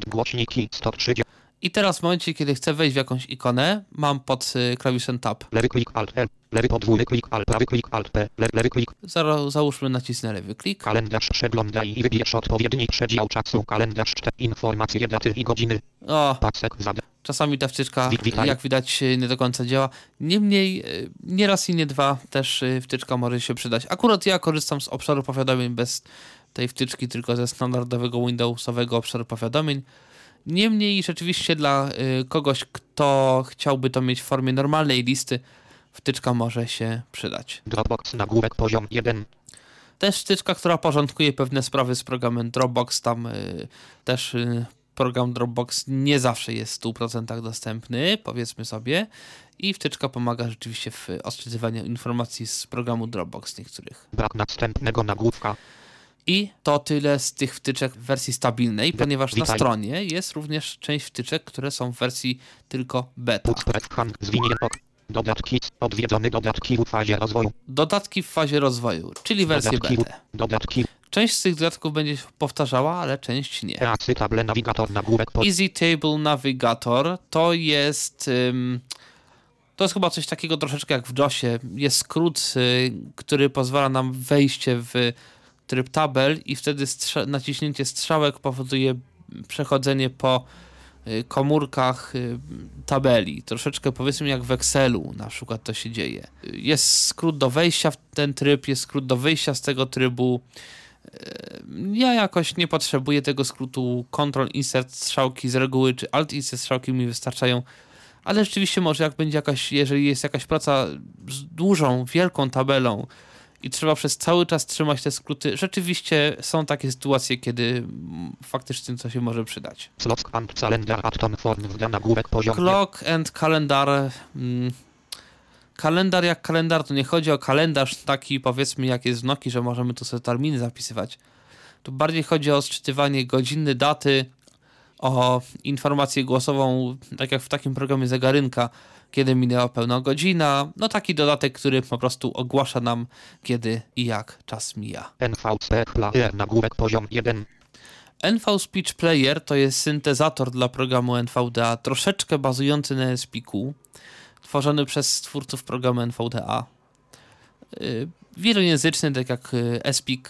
[SPEAKER 3] w głośniki 130
[SPEAKER 2] I teraz w momencie, kiedy chcę wejść w jakąś ikonę, mam pod y, klawiszem Tab.
[SPEAKER 3] lewy klik Alt L lewy podwójny klik Alt prawy klik Alt P lewy, lewy klik
[SPEAKER 2] Zaro, załóżmy nacisnę lewy klik.
[SPEAKER 3] kalendarz przeglądaj i wybierz odpowiedni przedział czasu kalendarz 4 informacje daty i godziny
[SPEAKER 2] O,
[SPEAKER 3] pasek zada
[SPEAKER 2] czasami ta wtyczka,
[SPEAKER 3] witaj.
[SPEAKER 2] jak widać, y, nie do końca działa. Niemniej, y, nie raz i nie dwa też wtyczka może się przydać. Akurat ja korzystam z obszaru powiadomień bez tej wtyczki, tylko ze standardowego Windowsowego obszaru powiadomień. Niemniej, rzeczywiście dla y, kogoś, kto chciałby to mieć w formie normalnej listy, wtyczka może się przydać.
[SPEAKER 3] Dropbox nagłówek poziom 1
[SPEAKER 2] Też wtyczka, która porządkuje pewne sprawy z programem Dropbox. Tam y, też y, program Dropbox nie zawsze jest w 100% dostępny, powiedzmy sobie. I wtyczka pomaga rzeczywiście w odczytywaniu informacji z programu Dropbox niektórych.
[SPEAKER 3] brak następnego nagłówka
[SPEAKER 2] I to tyle z tych wtyczek w wersji stabilnej, ponieważ na
[SPEAKER 3] witaj.
[SPEAKER 2] stronie jest również część wtyczek, które są w wersji tylko beta.
[SPEAKER 3] Dodatki odwiedzony dodatki w fazie rozwoju
[SPEAKER 2] Dodatki w fazie rozwoju, czyli wersję
[SPEAKER 3] dodatki
[SPEAKER 2] beta.
[SPEAKER 3] dodatki
[SPEAKER 2] Część z tych dodatków będzie się powtarzała, ale część nie.
[SPEAKER 3] EAC table nawigator nagłówek poziom
[SPEAKER 2] Easy Table Navigator to jest. to jest chyba coś takiego troszeczkę jak w DOSie. Jest skrót, y, który pozwala nam wejście w tryb tabel i wtedy strza- naciśnięcie strzałek powoduje przechodzenie po y, komórkach y, tabeli. Troszeczkę powiedzmy jak w Excelu na przykład to się dzieje. Y, Jest skrót do wejścia w ten tryb, jest skrót do wyjścia z tego trybu. Ja jakoś nie potrzebuję tego skrótu Ctrl Insert strzałki z reguły, czy Alt Insert strzałki mi wystarczają. Ale rzeczywiście może jak będzie jakaś, jeżeli jest jakaś praca z dużą, wielką tabelą i trzeba przez cały czas trzymać te skróty, rzeczywiście są takie sytuacje, kiedy faktycznie to się może przydać.
[SPEAKER 3] Slock and calendar atom form w nagłówek poziom
[SPEAKER 2] Clock and kalendar. Mm, kalendar jak kalendar, to nie chodzi o kalendarz taki powiedzmy jak jest w Noki, że możemy tu sobie terminy zapisywać. Tu bardziej chodzi o sczytywanie godziny, daty, o informację głosową, tak jak w takim programie zegarynka, kiedy minęła pełna godzina. No taki dodatek, który po prostu ogłasza nam kiedy i jak czas mija.
[SPEAKER 3] NVC player nagłówek poziom 1
[SPEAKER 2] NV Speech Player to jest syntezator dla programu NVDA, troszeczkę bazujący na SPQ, tworzony przez twórców programu NVDA. Yy, Wielojęzyczny, tak jak yy, SPIC.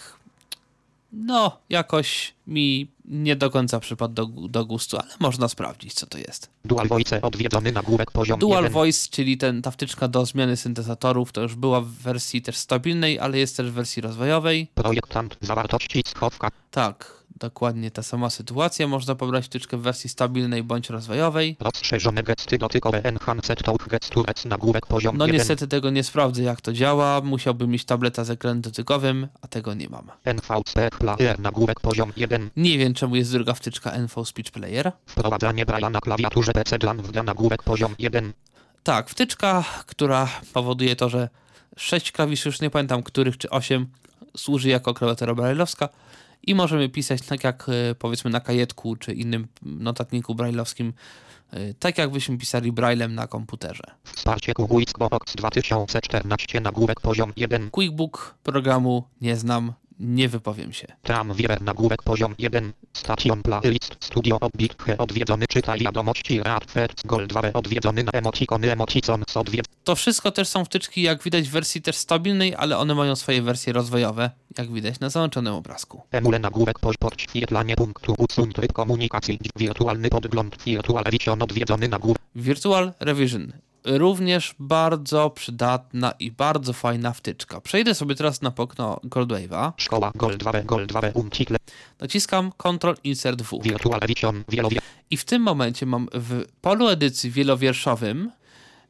[SPEAKER 2] No, jakoś mi nie do końca przypadł do, do gustu, ale można sprawdzić, co to jest.
[SPEAKER 3] Dual voice odwiedzony nagłówek poziom
[SPEAKER 2] Dual
[SPEAKER 3] 1
[SPEAKER 2] Voice, czyli ten, ta wtyczka do zmiany syntezatorów, to już była w wersji też stabilnej, ale jest też w wersji rozwojowej.
[SPEAKER 3] projektant zawartości schowka
[SPEAKER 2] Tak, dokładnie ta sama sytuacja. Można pobrać wtyczkę w wersji stabilnej bądź rozwojowej.
[SPEAKER 3] rozszerzone gesty dotykowe enhanced talk gesturec nagłówek poziom
[SPEAKER 2] No
[SPEAKER 3] 1
[SPEAKER 2] niestety tego nie sprawdzę jak to działa. Musiałbym mieć tableta z ekranem dotykowym, a tego nie mam.
[SPEAKER 3] NVC player nagłówek poziom 1
[SPEAKER 2] Nie wiem czemu jest druga wtyczka NV Speech Player.
[SPEAKER 3] wprowadzanie braille'a na klawiaturze PC dla w nagłówek poziom 1
[SPEAKER 2] Tak, wtyczka, która powoduje to, że 6 klawiszy, już nie pamiętam których, czy 8, służy jako klawiatura brailleowska i możemy pisać tak jak e, powiedzmy na kajetku, czy innym notatniku brailleowskim, e, tak jakbyśmy pisali braillem na komputerze.
[SPEAKER 3] wsparcie Xbox 2014 nagłówek poziom 1
[SPEAKER 2] QuickBook programu nie znam, nie wypowiem się.
[SPEAKER 3] Tam wieber nagłówek poziom 1. Station playlist studio odbit he odwiedzony czytaj wiadomości rad first gold 2 odwiedzony na emocikony emocicons odwiedzony
[SPEAKER 2] To wszystko też są wtyczki, jak widać, w wersji też stabilnej, ale one mają swoje wersje rozwojowe, jak widać na załączonym obrazku.
[SPEAKER 3] emule nagłówek poziom podświetlanie punktu usuń tryb komunikacji wirtualny podgląd virtual vision odwiedzony nagłówek
[SPEAKER 2] Virtual Revision. Również bardzo przydatna i bardzo fajna wtyczka. Przejdę sobie teraz na okno Goldwave'a.
[SPEAKER 3] szkoła gold 2 gold 2 umcikle
[SPEAKER 2] Naciskam Ctrl Insert W.
[SPEAKER 3] virtual vision wielowie
[SPEAKER 2] I w tym momencie mam w polu edycji wielowierszowym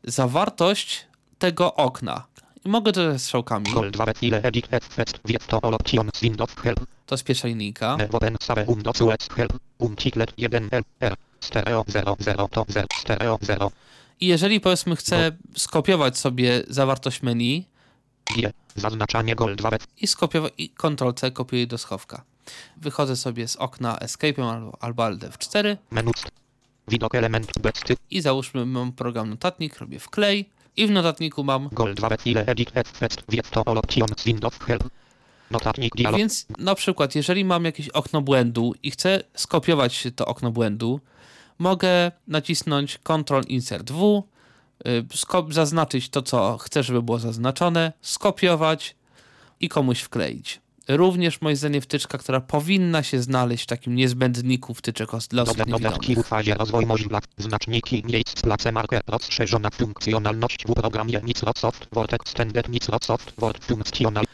[SPEAKER 2] zawartość tego okna. I mogę to ze strzałkami.
[SPEAKER 3] gold 2 ile edit fest wietto all options windows help
[SPEAKER 2] To jest pierwsza linijka.
[SPEAKER 3] Open save Windows US help umciklet 1 L R stereo 0 0 to 0 stereo 0
[SPEAKER 2] I jeżeli powiedzmy chcę skopiować sobie zawartość menu
[SPEAKER 3] zaznaczanie gold 2
[SPEAKER 2] i skopiować i Ctrl C kopiuję do schowka. Wychodzę sobie z okna Escape albo, albo Alt F4
[SPEAKER 3] menu widok element besty
[SPEAKER 2] i załóżmy mam program notatnik, robię wklej i w notatniku mam
[SPEAKER 3] gold 2 ile edit fest options Windows help. Notatnik dialog.
[SPEAKER 2] Więc na przykład, jeżeli mam jakieś okno błędu i chcę skopiować to okno błędu, mogę nacisnąć Ctrl Insert W, y, zaznaczyć to, co chcę, żeby było zaznaczone, skopiować i komuś wkleić. Również moim zdaniem wtyczka, która powinna się znaleźć w takim niezbędniku wtyczek dla osób niewidomych.
[SPEAKER 3] w fazie rozwoju możliwa znaczniki miejsc place marker rozszerzona funkcjonalność w programie Microsoft Word Extended Microsoft Word Functional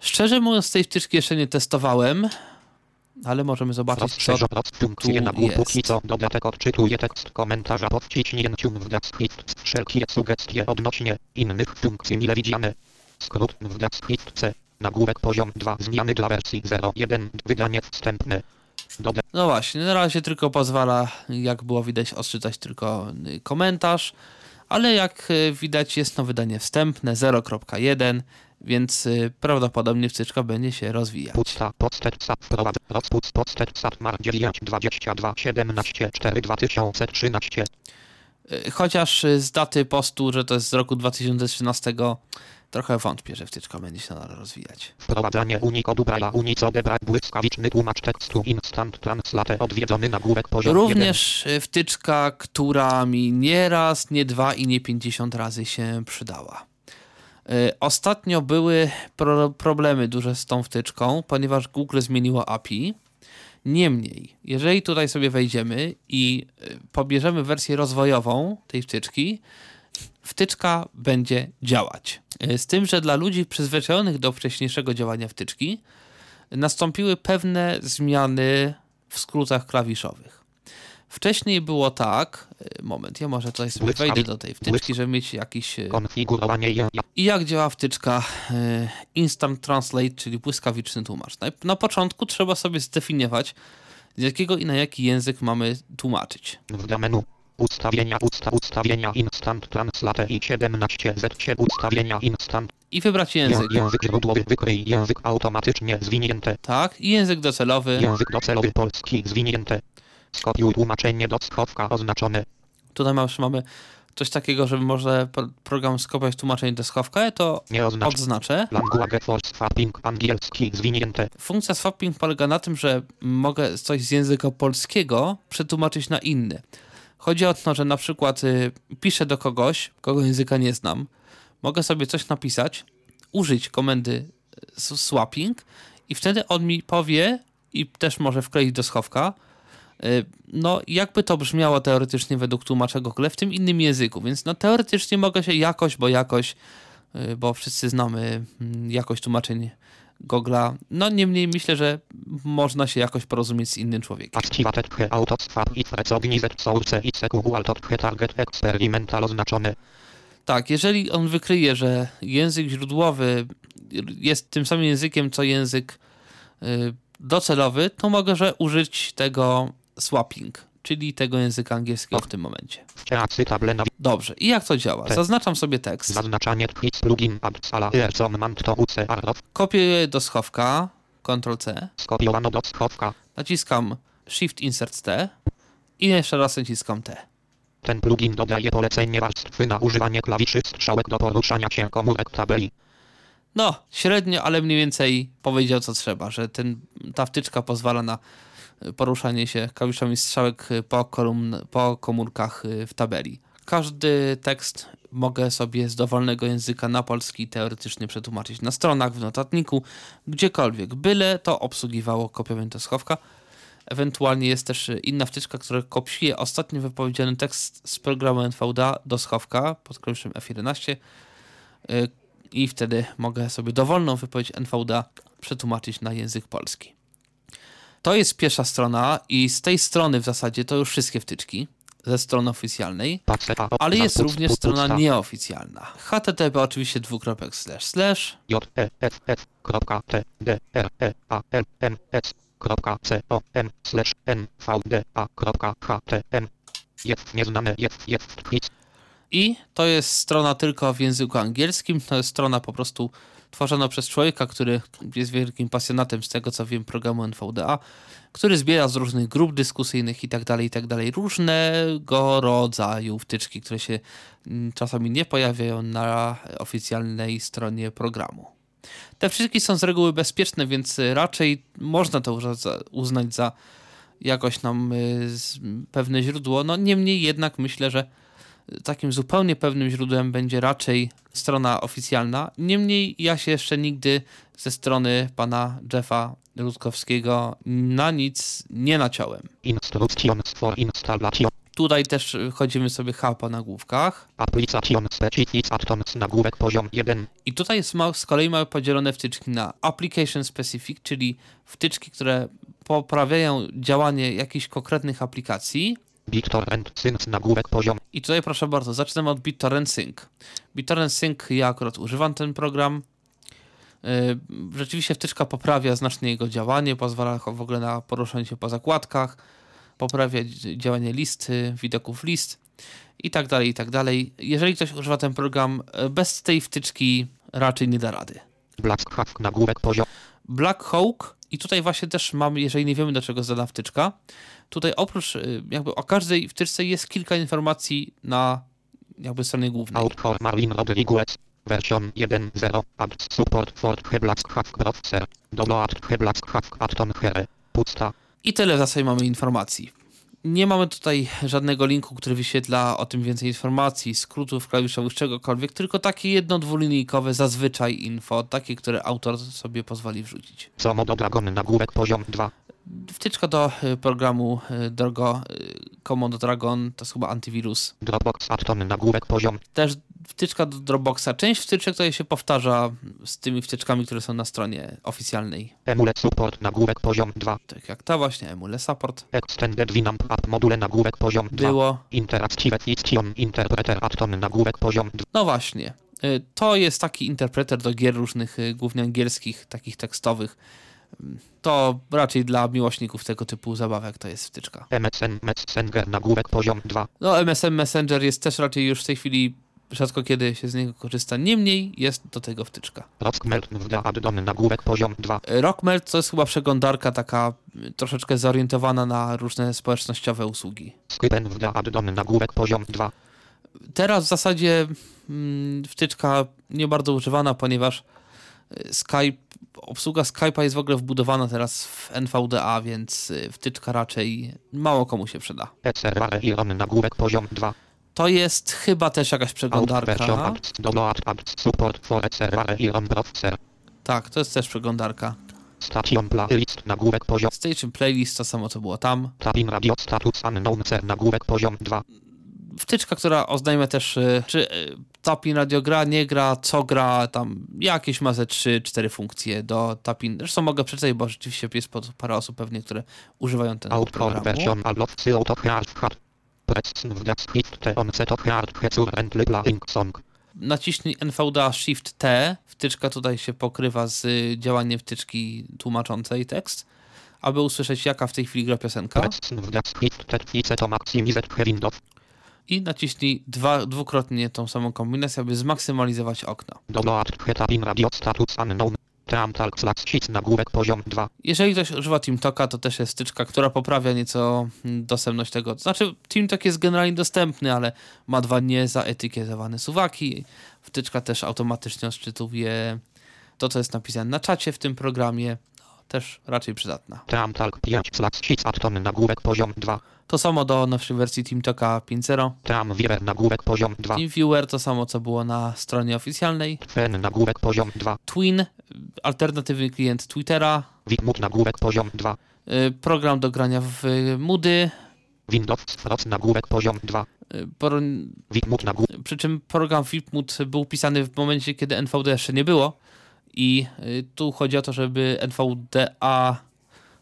[SPEAKER 2] Szczerze mówiąc, tej wtyczki jeszcze nie testowałem, ale możemy zobaczyć, co tu jest.
[SPEAKER 3] dodatek odczytuje tekst komentarza po wciśnięciu w descript wszelkie sugestie odnośnie innych funkcji mile widziane. Skrót w descriptce nagłówek poziom 2 zmiany dla wersji 0.1 wydanie wstępne. Doda
[SPEAKER 2] No właśnie, na razie tylko pozwala, jak było widać, odczytać tylko y, komentarz, ale jak y, widać jest to wydanie wstępne. 0.1, więc y, prawdopodobnie wtyczka będzie się rozwijać.
[SPEAKER 3] Pusta, podstęp, sat, wprowadzę, rozpuc, podstęp, sat, mar, 9, 22, 17, 4, 2013,
[SPEAKER 2] Y, Chociaż y, z daty postu, że to jest z roku 2013, trochę wątpię, że wtyczka będzie się nadal rozwijać.
[SPEAKER 3] wprowadzanie unikodu Braille'a, unicode Braille, błyskawiczny tłumacz tekstu, instant translate, odwiedzony nagłówek poziom 1.
[SPEAKER 2] Również y, wtyczka, która mi nie raz, nie dwa i nie 50 razy się przydała. Y, Ostatnio były pro problemy duże z tą wtyczką, ponieważ Google zmieniło API. Niemniej, jeżeli tutaj sobie wejdziemy i y, pobierzemy wersję rozwojową tej wtyczki, wtyczka będzie działać. Y, Z tym, że dla ludzi przyzwyczajonych do wcześniejszego działania wtyczki nastąpiły pewne zmiany w skrótach klawiszowych. Wcześniej było tak, y, moment, ja może tutaj sobie wejdę do tej wtyczki, żeby mieć jakiś... y,
[SPEAKER 3] Konfigurowanie.
[SPEAKER 2] I jak działa wtyczka y, Instant Translate, czyli błyskawiczny tłumacz? Na, początku trzeba sobie zdefiniować, z jakiego i na jaki język mamy tłumaczyć.
[SPEAKER 3] W menu. Ustawienia, usta, ustawienia, instant translate i 17 z ustawienia, instant,
[SPEAKER 2] I wybrać
[SPEAKER 3] język,
[SPEAKER 2] język.
[SPEAKER 3] język źródłowy, wykryj, język automatycznie zwinięte,
[SPEAKER 2] Tak, i język docelowy.
[SPEAKER 3] język docelowy polski zwinięte, skopiuj tłumaczenie do schowka oznaczone,
[SPEAKER 2] Tutaj już mamy coś takiego, że może pro- program skopiować tłumaczenie do schowka, to
[SPEAKER 3] nie oznacz,
[SPEAKER 2] odznaczę.
[SPEAKER 3] language force swapping, angielski zwinięte,
[SPEAKER 2] Funkcja swapping polega na tym, że mogę coś z języka polskiego przetłumaczyć na inny. Chodzi o to, że na przykład y, piszę do kogoś, kogo języka nie znam, mogę sobie coś napisać, użyć komendy y, swapping i wtedy on mi powie i też może wkleić do schowka, no jakby to brzmiało teoretycznie według tłumacza Google w tym innym języku, więc no teoretycznie mogę się jakoś, bo jakoś, y, bo wszyscy znamy mm, jakość tłumaczeń Google'a. No niemniej myślę, że można się jakoś porozumieć z innym człowiekiem. Tak, jeżeli on wykryje, że język źródłowy jest tym samym językiem, co język y, docelowy, to mogę że użyć tego swapping, czyli tego języka angielskiego w tym momencie. Dobrze, i jak to działa? Zaznaczam sobie tekst,
[SPEAKER 3] zaznaczanie ucr
[SPEAKER 2] kopiuję do schowka, Ctrl-C,
[SPEAKER 3] skopiowano do schowka,
[SPEAKER 2] naciskam Shift Insert T i jeszcze raz naciskam T.
[SPEAKER 3] Ten plugin dodaje polecenie warstwy na używanie klawiszy strzałek do poruszania się komórek tabeli.
[SPEAKER 2] no, średnio, ale mniej więcej powiedział co trzeba, że ten, ta wtyczka pozwala na poruszanie się klawiszami strzałek po, kolumn, po komórkach w tabeli. Każdy tekst mogę sobie z dowolnego języka na polski teoretycznie przetłumaczyć na stronach, w notatniku, gdziekolwiek, byle to obsługiwało kopiowanie schowka. Ewentualnie jest też inna wtyczka, która kopiuje ostatnio wypowiedziany tekst z programu NVDA do schowka pod klawiszem F11 y, i wtedy mogę sobie dowolną wypowiedź NVDA przetłumaczyć na język polski. To jest pierwsza strona i z tej strony w zasadzie to już wszystkie wtyczki ze strony oficjalnej, ale jest również strona nieoficjalna. HTTP oczywiście dwukropek slash slash
[SPEAKER 3] jeffs.com slash nvda.htm jest nieznane jest jest
[SPEAKER 2] i to jest strona tylko w języku angielskim, to jest strona po prostu tworzona przez człowieka, który jest wielkim pasjonatem z tego, co wiem, programu NVDA, który zbiera z różnych grup dyskusyjnych i tak dalej, i tak dalej, różnego rodzaju wtyczki, które się mm, czasami nie pojawiają na oficjalnej stronie programu. Te wszystkie są z reguły bezpieczne, więc raczej można to uznać za jakoś nam y, pewne źródło. No niemniej jednak myślę, że takim zupełnie pewnym źródłem będzie raczej strona oficjalna. Niemniej ja się jeszcze nigdy ze strony pana Jeffa Rutkowskiego na nic nie naciąłem.
[SPEAKER 3] Instructions for installation.
[SPEAKER 2] Tutaj też chodzimy sobie hapa na główkach.
[SPEAKER 3] Application specific atoms nagłówek poziom 1.
[SPEAKER 2] I tutaj jest ma, z kolei mamy podzielone wtyczki na application specific, czyli wtyczki, które poprawiają działanie jakichś konkretnych aplikacji
[SPEAKER 3] BitTorrent Sync nagłówek poziom.
[SPEAKER 2] I tutaj proszę bardzo, zaczynamy od BitTorrent Sync. BitTorrent Sync, ja akurat używam ten program. Yy, rzeczywiście wtyczka poprawia znacznie jego działanie, pozwala w ogóle na poruszanie się po zakładkach, poprawia działanie listy, widoków list i tak dalej, i tak dalej. Jeżeli ktoś używa ten program, yy, bez tej wtyczki raczej nie da rady.
[SPEAKER 3] Black Hawk nagłówek poziom.
[SPEAKER 2] Black Hawk i tutaj właśnie też mamy, jeżeli nie wiemy do czego zada wtyczka, Tutaj oprócz y, jakby o każdej wtyczce jest kilka informacji na jakby stronie głównej.
[SPEAKER 3] Rodriguez, version 1.0, add support for Here, pusta.
[SPEAKER 2] I tyle w zasadzie mamy informacji. Nie mamy tutaj żadnego linku, który wyświetla o tym więcej informacji, skrótów klawiszowych, czegokolwiek, tylko takie jedno dwulinijkowe zazwyczaj info, takie, które autor sobie pozwoli wrzucić.
[SPEAKER 3] Co modo Dragon nagłówek poziom 2.
[SPEAKER 2] Wtyczka do y, programu y, drogo Command Dragon, to jest chyba antywirus.
[SPEAKER 3] Dropbox Atom nagłówek poziom.
[SPEAKER 2] Też wtyczka do Dropboxa. Część wtyczek tutaj się powtarza z tymi wtyczkami, które są na stronie oficjalnej.
[SPEAKER 3] Emule Support nagłówek poziom 2.
[SPEAKER 2] Tak jak ta właśnie, Emule Support.
[SPEAKER 3] Extended Winamp App module nagłówek poziom 2.
[SPEAKER 2] Było.
[SPEAKER 3] Interactive Edition Interpreter Atom nagłówek poziom 2.
[SPEAKER 2] No właśnie. Y, to jest taki interpreter do gier różnych, głównie angielskich, takich tekstowych to raczej dla miłośników tego typu zabawek to jest wtyczka.
[SPEAKER 3] MSN Messenger nagłówek poziom 2.
[SPEAKER 2] No MSN Messenger jest też raczej już w tej chwili rzadko kiedy się z niego korzysta, niemniej jest do tego wtyczka.
[SPEAKER 3] Rockmelt addon nagłówek poziom 2.
[SPEAKER 2] Rockmelt to jest chyba przeglądarka taka troszeczkę zorientowana na różne społecznościowe usługi.
[SPEAKER 3] Skypen addon nagłówek poziom 2.
[SPEAKER 2] Teraz w zasadzie mm, wtyczka nie bardzo używana, ponieważ Skype, obsługa Skype'a jest w ogóle wbudowana teraz w NVDA, więc wtyczka raczej mało komu się przyda.
[SPEAKER 3] nagłówek poziom 2.
[SPEAKER 2] To jest chyba też jakaś przeglądarka. Tak, to jest też przeglądarka.
[SPEAKER 3] Station playlist nagłówek poziom.
[SPEAKER 2] Station playlist to samo co było tam.
[SPEAKER 3] Tabin radio status unknown nagłówek poziom 2
[SPEAKER 2] wtyczka, która oznajmia też, y, czy y, Tapin Radio gra, nie gra, co gra, tam jakieś ma ze 3-4 funkcje do Tapin. Zresztą mogę przeczytać, bo rzeczywiście jest parę osób pewnie, które używają ten programu. Naciśnij NVDA Shift T. Wtyczka tutaj się pokrywa z działaniem wtyczki tłumaczącej tekst, aby usłyszeć jaka w tej chwili gra piosenka. I naciśnij dwa, dwukrotnie tą samą kombinację, aby zmaksymalizować okno.
[SPEAKER 3] nagłówek poziom 2.
[SPEAKER 2] Jeżeli ktoś używa TeamTalka, to też jest styczka, która poprawia nieco mm, dostępność tego. Znaczy, TeamTalk jest generalnie dostępny, ale ma dwa niezaetykietowane suwaki. Wtyczka też automatycznie odczytuje to, co jest napisane na czacie w tym programie, też raczej przydatna.
[SPEAKER 3] Teamtalk 5 slash 6 atom nagłówek poziom 2.
[SPEAKER 2] To samo do nowszej wersji TeamTalka 5.0.
[SPEAKER 3] Teamviewer nagłówek poziom 2.
[SPEAKER 2] TeamViewer to samo, co było na stronie oficjalnej.
[SPEAKER 3] Fen nagłówek poziom 2.
[SPEAKER 2] Twin, alternatywny klient Twittera,
[SPEAKER 3] Witmut nagłówek poziom 2.
[SPEAKER 2] y, program do grania w y, Moody,
[SPEAKER 3] Windows Frost nagłówek poziom 2.
[SPEAKER 2] y, por-
[SPEAKER 3] Witmut nagłówek
[SPEAKER 2] przy czym program VipMood był pisany w momencie, kiedy NVDA jeszcze nie było i y, tu chodzi o to, żeby NVDA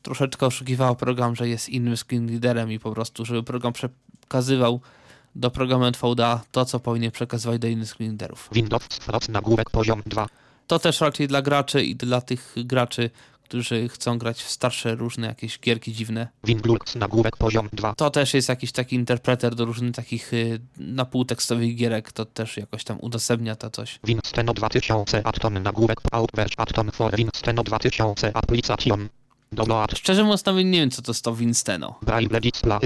[SPEAKER 2] troszeczkę oszukiwało program, że jest innym screen readerem i po prostu, żeby program przekazywał do programu NVDA to, co powinien przekazywać do innych screen readerów.
[SPEAKER 3] Windows nagłówek poziom 2.
[SPEAKER 2] To też raczej dla graczy i dla tych graczy, którzy chcą grać w starsze różne jakieś gierki dziwne.
[SPEAKER 3] Winglux nagłówek poziom 2.
[SPEAKER 2] To też jest jakiś taki interpreter do różnych takich y, napółtekstowych gierek, to też jakoś tam udostępnia to coś.
[SPEAKER 3] Winsteno 2000 atom nagłówek Outverge atom for Winsteno 2000 application. Download.
[SPEAKER 2] Szczerze mówiąc, nawet nie wiem, co to jest to Winsteno.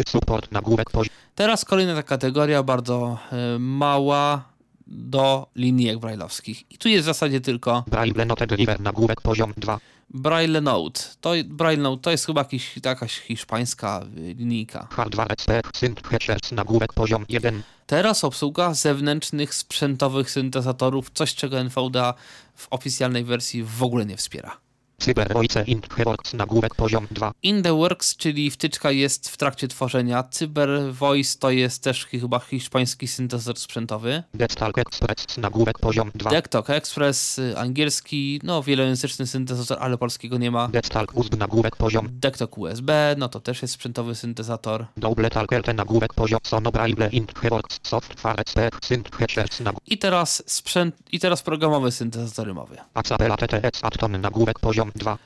[SPEAKER 3] Support nagłówek poziom.
[SPEAKER 2] Teraz kolejna ta kategoria, bardzo y, mała do linijek brajlowskich. I tu jest w zasadzie tylko
[SPEAKER 3] Braille note deliver nagłówek poziom 2.
[SPEAKER 2] Braille Note. To, Braille Note to jest chyba jakiś, jakaś hiszpańska linijka.
[SPEAKER 3] Hardware expert synthesizers nagłówek poziom 1.
[SPEAKER 2] Teraz obsługa zewnętrznych sprzętowych syntezatorów, coś czego NVDA w oficjalnej wersji w ogóle nie wspiera.
[SPEAKER 3] Cyber Voice Intworks nagłówek poziom 2.
[SPEAKER 2] In the Works, czyli wtyczka jest w trakcie tworzenia. Cyber Voice to jest też chyba hiszpański syntezator sprzętowy.
[SPEAKER 3] Destalk Express nagłówek poziom 2.
[SPEAKER 2] Dektok Express, angielski, no wielojęzyczny syntezator, ale polskiego nie ma.
[SPEAKER 3] Destalk USB nagłówek poziom.
[SPEAKER 2] Dektok USB, no to też jest sprzętowy syntezator.
[SPEAKER 3] Double Talk LT nagłówek poziom. Sono Braille Intworks Software Expert synthesizers nagłówek.
[SPEAKER 2] I teraz sprzęt, i teraz programowy syntezator rymowy.
[SPEAKER 3] Acapella TTS Atom nagłówek poziom 2.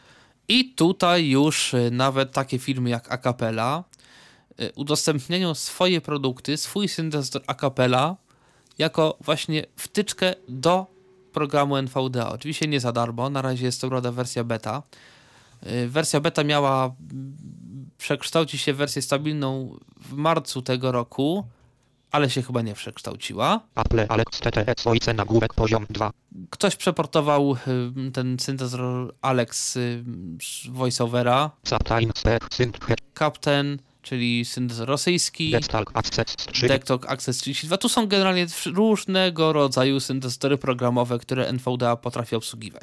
[SPEAKER 2] I tutaj już y, nawet takie firmy jak Acapella y, udostępniają swoje produkty, swój syntezator Acapella jako właśnie wtyczkę do programu NVDA. Oczywiście nie za darmo, na razie jest to prawda wersja beta. Y, Wersja beta miała mm, przekształcić się w wersję stabilną w marcu tego roku, ale się chyba nie przekształciła.
[SPEAKER 3] Apple Alex TTS Voice nagłówek poziom 2.
[SPEAKER 2] Ktoś przeportował y, ten syntezator Alex y, voiceovera, Captain, czyli syntezator rosyjski,
[SPEAKER 3] Destalk Access 3.
[SPEAKER 2] Dektok Access 32. Tu są generalnie różnego rodzaju syntezatory programowe, które NVDA potrafi obsługiwać.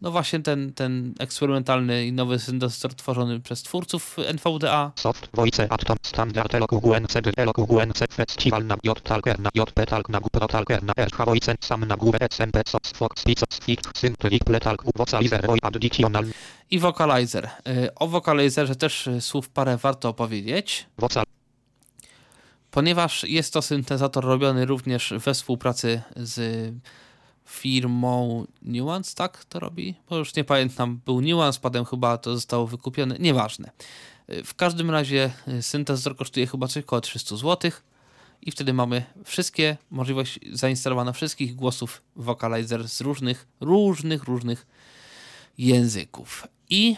[SPEAKER 2] No właśnie ten, ten eksperymentalny i nowy syntezator tworzony przez twórców NVDA.
[SPEAKER 3] Soft Voice Atom Standard Eloku UNC Festival na J Talker na J Petalk na Pro Talker na RH Voice Sam nagłówek SMP Sox Fox Pizzox Fict Synth Pletalk Vocalizer Additional
[SPEAKER 2] I Vocalizer. Y, O Vocalizerze też y, słów parę warto opowiedzieć. Ponieważ jest to syntezator robiony również we współpracy z firmą Nuance, tak to robi? Bo już nie pamiętam, był Nuance, potem chyba to zostało wykupione, nieważne. W każdym razie y, syntezator kosztuje chyba coś około 300 zł i wtedy mamy wszystkie, możliwość zainstalowania wszystkich głosów Vocalizer z różnych, różnych, różnych języków. I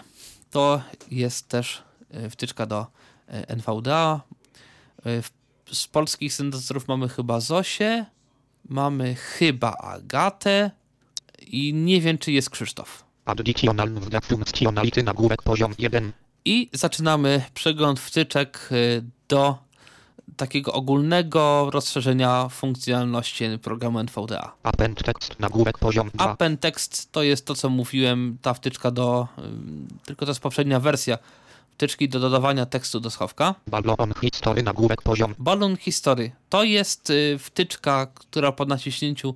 [SPEAKER 2] to jest też wtyczka do y, NVDA. W- Z polskich syntezatorów mamy chyba Zosię, mamy chyba Agatę i nie wiem, czy jest Krzysztof.
[SPEAKER 3] Functionality nagłówek poziom 1
[SPEAKER 2] I zaczynamy przegląd wtyczek do takiego ogólnego rozszerzenia funkcjonalności programu NVDA.
[SPEAKER 3] Append Text nagłówek poziom 2
[SPEAKER 2] Append Text to jest to, co mówiłem, ta wtyczka do, tylko to jest poprzednia wersja wtyczki do dodawania tekstu do schowka.
[SPEAKER 3] Ballon History nagłówek poziom.
[SPEAKER 2] Balloon History. To jest y, wtyczka, która po naciśnięciu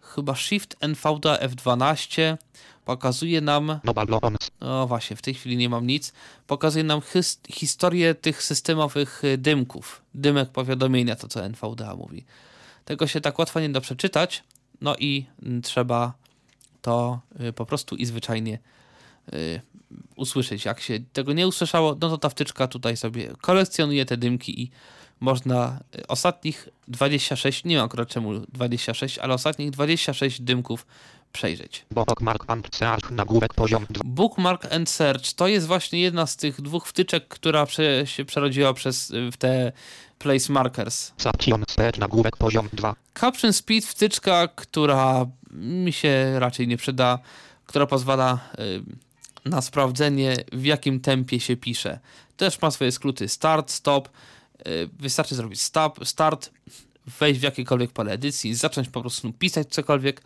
[SPEAKER 2] chyba Shift NVDA F12 pokazuje nam,
[SPEAKER 3] No Ballon
[SPEAKER 2] no właśnie, w tej chwili nie mam nic, pokazuje nam his, historię tych systemowych y, dymków, dymek powiadomienia, to co NVDA mówi. Tego się tak łatwo nie da przeczytać, no i mm, trzeba to y, po prostu i zwyczajnie usłyszeć. Jak się tego nie usłyszało, no to ta wtyczka tutaj sobie kolekcjonuje te dymki i można y, ostatnich 26, nie wiem akurat czemu 26, ale ostatnich 26 dymków przejrzeć.
[SPEAKER 3] Bookmark and Search nagłówek poziom 2
[SPEAKER 2] Bookmark and Search to jest właśnie jedna z tych dwóch wtyczek, która prze, się przerodziła przez y, w te place markers.
[SPEAKER 3] Subtion Speed nagłówek poziom 2
[SPEAKER 2] Caption Speed wtyczka, która mi się raczej nie przyda, która pozwala y, na sprawdzenie, w jakim tempie się pisze. Też ma swoje skróty start, stop. Y, wystarczy zrobić stop, start, wejść w jakiekolwiek pole edycji, zacząć po prostu pisać cokolwiek,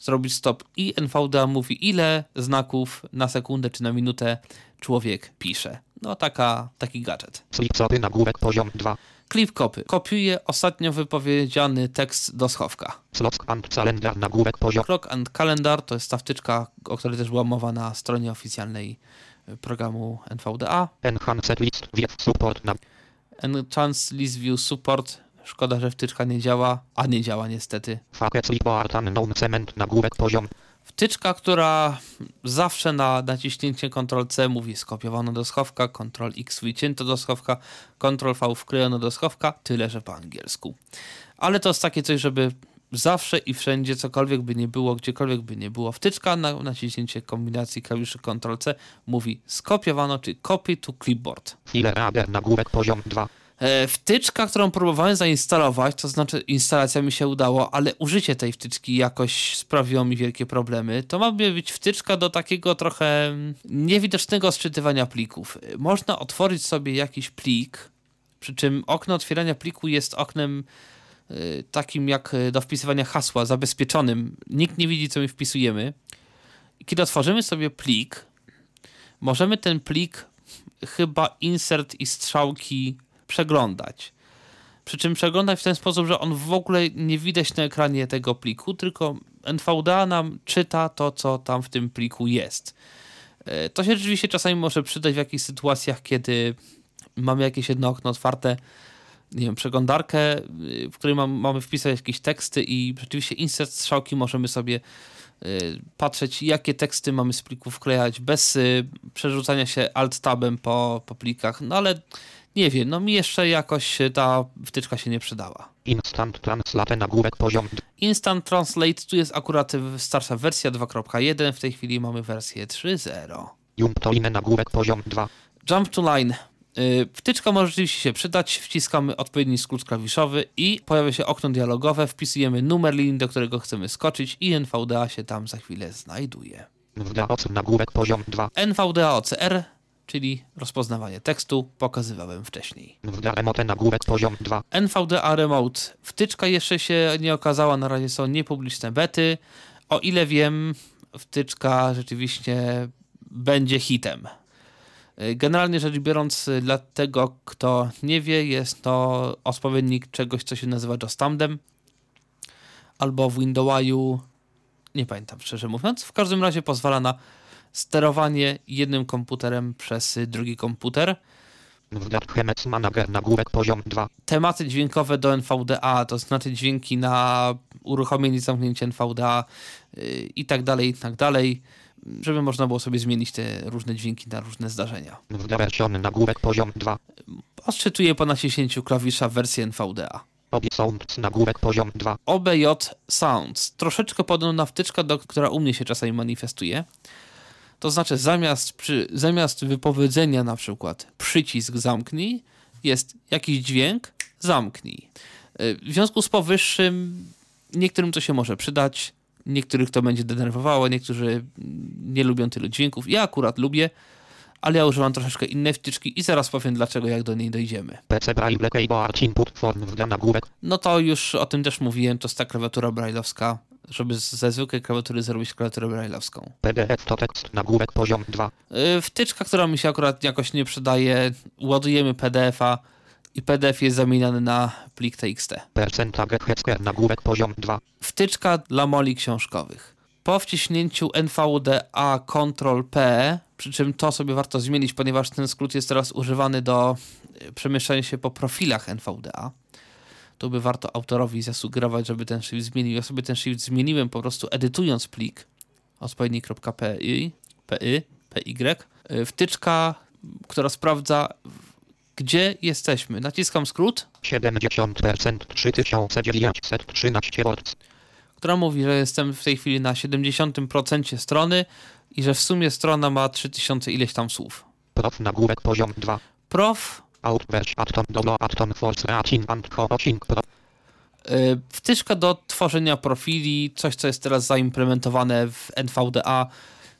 [SPEAKER 2] zrobić stop i NVDA mówi, ile znaków na sekundę czy na minutę człowiek pisze. No taka, taki gadżet.
[SPEAKER 3] Slipsopy nagłówek poziom 2.
[SPEAKER 2] Clip copy. Kopiuje ostatnio wypowiedziany tekst do schowka.
[SPEAKER 3] Slots and calendar nagłówek poziom.
[SPEAKER 2] Clock and Calendar to jest ta wtyczka, o której też była mowa na stronie oficjalnej y, programu NVDA.
[SPEAKER 3] Enhanced list view support na
[SPEAKER 2] Enhanced List View Support. Szkoda, że wtyczka nie działa, a nie działa niestety.
[SPEAKER 3] Faket Slipboard Unknown Cement nagłówek poziom.
[SPEAKER 2] Wtyczka, która zawsze na naciśnięcie Ctrl-C mówi skopiowano do schowka, Ctrl-X wycięto do schowka, Ctrl-V wklejono do schowka, tyle że po angielsku. Ale to jest takie coś, żeby zawsze i wszędzie, cokolwiek by nie było, gdziekolwiek by nie było, wtyczka na naciśnięcie kombinacji klawiszy Ctrl-C mówi skopiowano, czy copy to clipboard.
[SPEAKER 3] File Radar nagłówek poziom 2.
[SPEAKER 2] E, Wtyczka, którą próbowałem zainstalować, to znaczy instalacja mi się udało, ale użycie tej wtyczki jakoś sprawiło mi wielkie problemy. To ma być wtyczka do takiego trochę niewidocznego sczytywania plików. Można otworzyć sobie jakiś plik, przy czym okno otwierania pliku jest oknem e, takim jak e, do wpisywania hasła, zabezpieczonym. Nikt nie widzi, co my wpisujemy. Kiedy otworzymy sobie plik, możemy ten plik chyba insert i strzałki przeglądać. Przy czym przeglądać w ten sposób, że on w ogóle nie widać na ekranie tego pliku, tylko NVDA nam czyta to, co tam w tym pliku jest. E, To się rzeczywiście czasami może przydać w jakichś sytuacjach, kiedy mamy jakieś jedno okno otwarte, nie wiem, przeglądarkę, y, w której mam, mamy wpisać jakieś teksty i rzeczywiście insert strzałki możemy sobie y, patrzeć, jakie teksty mamy z plików wklejać bez y, przerzucania się alt-tabem po, po plikach. No ale nie wiem, no mi jeszcze jakoś ta wtyczka się nie przydała.
[SPEAKER 3] Instant Translate nagłówek poziom 2.
[SPEAKER 2] Instant Translate, tu jest akurat starsza wersja 2.1, w tej chwili mamy wersję 3.0.
[SPEAKER 3] Jump to inne nagłówek poziom 2.
[SPEAKER 2] Jump to line. Wtyczka może rzeczywiście się przydać, wciskamy odpowiedni skrót klawiszowy i pojawia się okno dialogowe, wpisujemy numer linii, do którego chcemy skoczyć i NVDA się tam za chwilę znajduje.
[SPEAKER 3] WDOC nagłówek poziom 2.
[SPEAKER 2] NVDA OCR, czyli rozpoznawanie tekstu, pokazywałem wcześniej.
[SPEAKER 3] Nagłówek poziom 2.
[SPEAKER 2] NVDA Remote. Wtyczka jeszcze się nie okazała, na razie są niepubliczne bety. O ile wiem, wtyczka rzeczywiście będzie hitem. Generalnie rzecz biorąc, dla tego, kto nie wie, jest to odpowiednik czegoś, co się nazywa Jostandem albo w Windowsiu, nie pamiętam szczerze mówiąc. W każdym razie pozwala na sterowanie jednym komputerem przez drugi komputer.
[SPEAKER 3] Poziom 2.
[SPEAKER 2] tematy dźwiękowe do NVDA, to znaczy dźwięki na uruchomienie i zamknięcie NVDA yy, i tak dalej, i tak dalej, żeby można było sobie zmienić te różne dźwięki na różne zdarzenia.
[SPEAKER 3] Nagłówek poziom 2.
[SPEAKER 2] Odczytuję po naciśnięciu klawisza wersję NVDA.
[SPEAKER 3] Obi Sounds nagłówek poziom 2.
[SPEAKER 2] OBJ Sounds. Troszeczkę podobna wtyczka, do, która u mnie się czasami manifestuje. To znaczy zamiast, przy, zamiast wypowiedzenia na przykład przycisk zamknij, jest jakiś dźwięk zamknij. Y, W związku z powyższym niektórym to się może przydać, niektórych to będzie denerwowało, niektórzy nie lubią tylu dźwięków. Ja akurat lubię, ale ja używam troszeczkę innej wtyczki i zaraz powiem dlaczego, jak do niej dojdziemy.
[SPEAKER 3] PC Braille Keyboard Input Form WDA nagłówek.
[SPEAKER 2] No to już o tym też mówiłem, to jest ta klawiatura braille'owska, żeby ze zwykłej klawiatury zrobić klawiaturę braille'owską.
[SPEAKER 3] PDF to tekst nagłówek poziom 2.
[SPEAKER 2] Yy, Wtyczka, która mi się akurat jakoś nie przydaje, ładujemy PDF-a i PDF jest zamieniany na plik TXT.
[SPEAKER 3] Percentage Hetzker nagłówek poziom 2.
[SPEAKER 2] Wtyczka dla moli książkowych. Po wciśnięciu NVDA Ctrl P, przy czym to sobie warto zmienić, ponieważ ten skrót jest teraz używany do y, przemieszczania się po profilach NVDA. Tu by warto autorowi zasugerować, żeby ten shift zmienił. Ja sobie ten shift zmieniłem po prostu edytując plik odpowiedni.py, py, py, y, wtyczka, która sprawdza gdzie jesteśmy. Naciskam skrót
[SPEAKER 3] 70% 3913 Hz.
[SPEAKER 2] która mówi, że jestem w tej chwili na 70% strony i że w sumie strona ma 3000 ileś tam słów.
[SPEAKER 3] Prof nagłówek poziom 2.
[SPEAKER 2] Prof,
[SPEAKER 3] Atom Atom.
[SPEAKER 2] Y, Wtyczka do tworzenia profili, coś co jest teraz zaimplementowane w NVDA.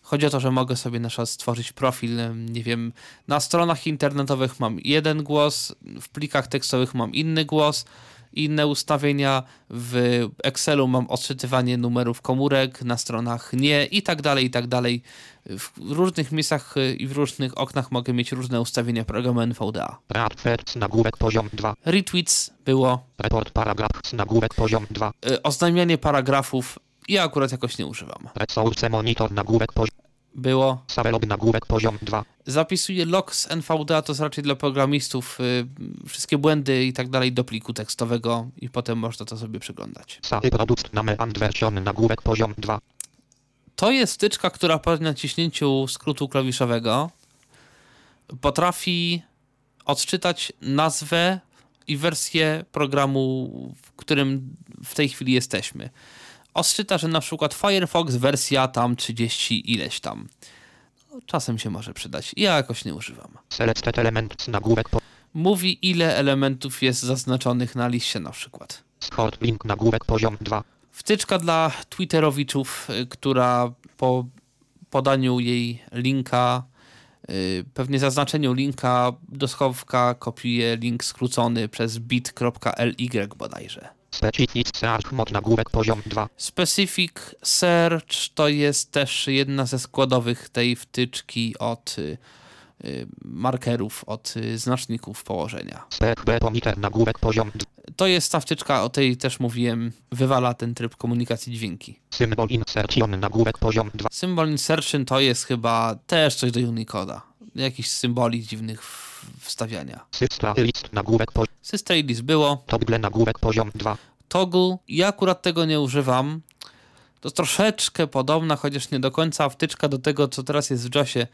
[SPEAKER 2] Chodzi o to, że mogę sobie na przykład stworzyć profil, nie wiem, na stronach internetowych mam jeden głos, w plikach tekstowych mam inny głos, inne ustawienia, w Excelu mam odczytywanie numerów komórek, na stronach nie i tak dalej, i tak dalej. W różnych miejscach y, i w różnych oknach mogę mieć różne ustawienia programu NVDA.
[SPEAKER 3] Radfert nagłówek poziom 2.
[SPEAKER 2] Retweets było,
[SPEAKER 3] Report paragraf nagłówek poziom 2.
[SPEAKER 2] y, oznajmianie paragrafów ja akurat jakoś nie używam.
[SPEAKER 3] Resource monitor nagłówek poziom.
[SPEAKER 2] Było,
[SPEAKER 3] Savelog nagłówek poziom 2.
[SPEAKER 2] zapisuję log z NVDA, to jest raczej dla programistów, y, wszystkie błędy i tak dalej do pliku tekstowego i potem można to sobie przeglądać.
[SPEAKER 3] Sary produkt name and version nagłówek poziom 2.
[SPEAKER 2] To jest wtyczka, która po naciśnięciu skrótu klawiszowego potrafi odczytać nazwę i wersję programu, w którym w tej chwili jesteśmy. Odczyta, że na przykład Firefox wersja tam 30 ileś tam. No, Czasem się może przydać. Ja jakoś nie używam.
[SPEAKER 3] Selected element nagłówek po.
[SPEAKER 2] Mówi, ile elementów jest zaznaczonych na liście na przykład.
[SPEAKER 3] Short link nagłówek poziom 2.
[SPEAKER 2] Wtyczka dla Twitterowiczów, y, która po podaniu jej linka, y, pewnie zaznaczeniu linka do schowka kopiuje link skrócony przez bit.ly bodajże.
[SPEAKER 3] Specific search mod nagłówek poziom 2.
[SPEAKER 2] Specific Search to jest też jedna ze składowych tej wtyczki od y, markerów, od y, znaczników położenia.
[SPEAKER 3] CHB pomiter nagłówek poziom 2.
[SPEAKER 2] To jest ta wtyczka, o tej też mówiłem, wywala ten tryb komunikacji dźwięki.
[SPEAKER 3] Symbol insertion nagłówek poziom 2.
[SPEAKER 2] Symbol insertion to jest chyba też coś do Unicoda. Jakiś symboli dziwnych w- wstawiania.
[SPEAKER 3] Systra list nagłówek poziom.
[SPEAKER 2] Systrailis było.
[SPEAKER 3] Toggle nagłówek poziom 2.
[SPEAKER 2] Toggle. Ja akurat tego nie używam. To troszeczkę podobna, chociaż nie do końca wtyczka do tego, co teraz jest w JASie.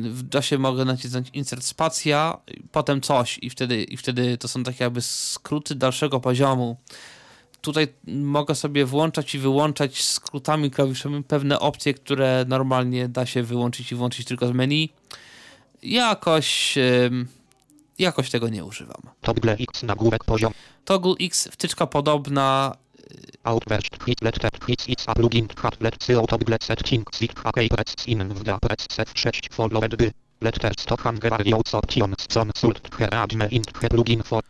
[SPEAKER 2] W JASie mogę nacisnąć insert spacja, potem coś i wtedy, i wtedy to są takie jakby skróty dalszego poziomu. Tutaj mogę sobie włączać i wyłączać skrótami klawiszowymi pewne opcje, które normalnie da się wyłączyć i włączyć tylko z menu. Jakoś, jakoś tego nie używam.
[SPEAKER 3] Toggle x nagłówek poziom.
[SPEAKER 2] Toggle X, wtyczka podobna,
[SPEAKER 3] Outburst hit letter hits it's a plugin hat let zero toggle setting zip hackey press in wda press set 6 followed by letters to Hungarian options zone sult heradme int plugin for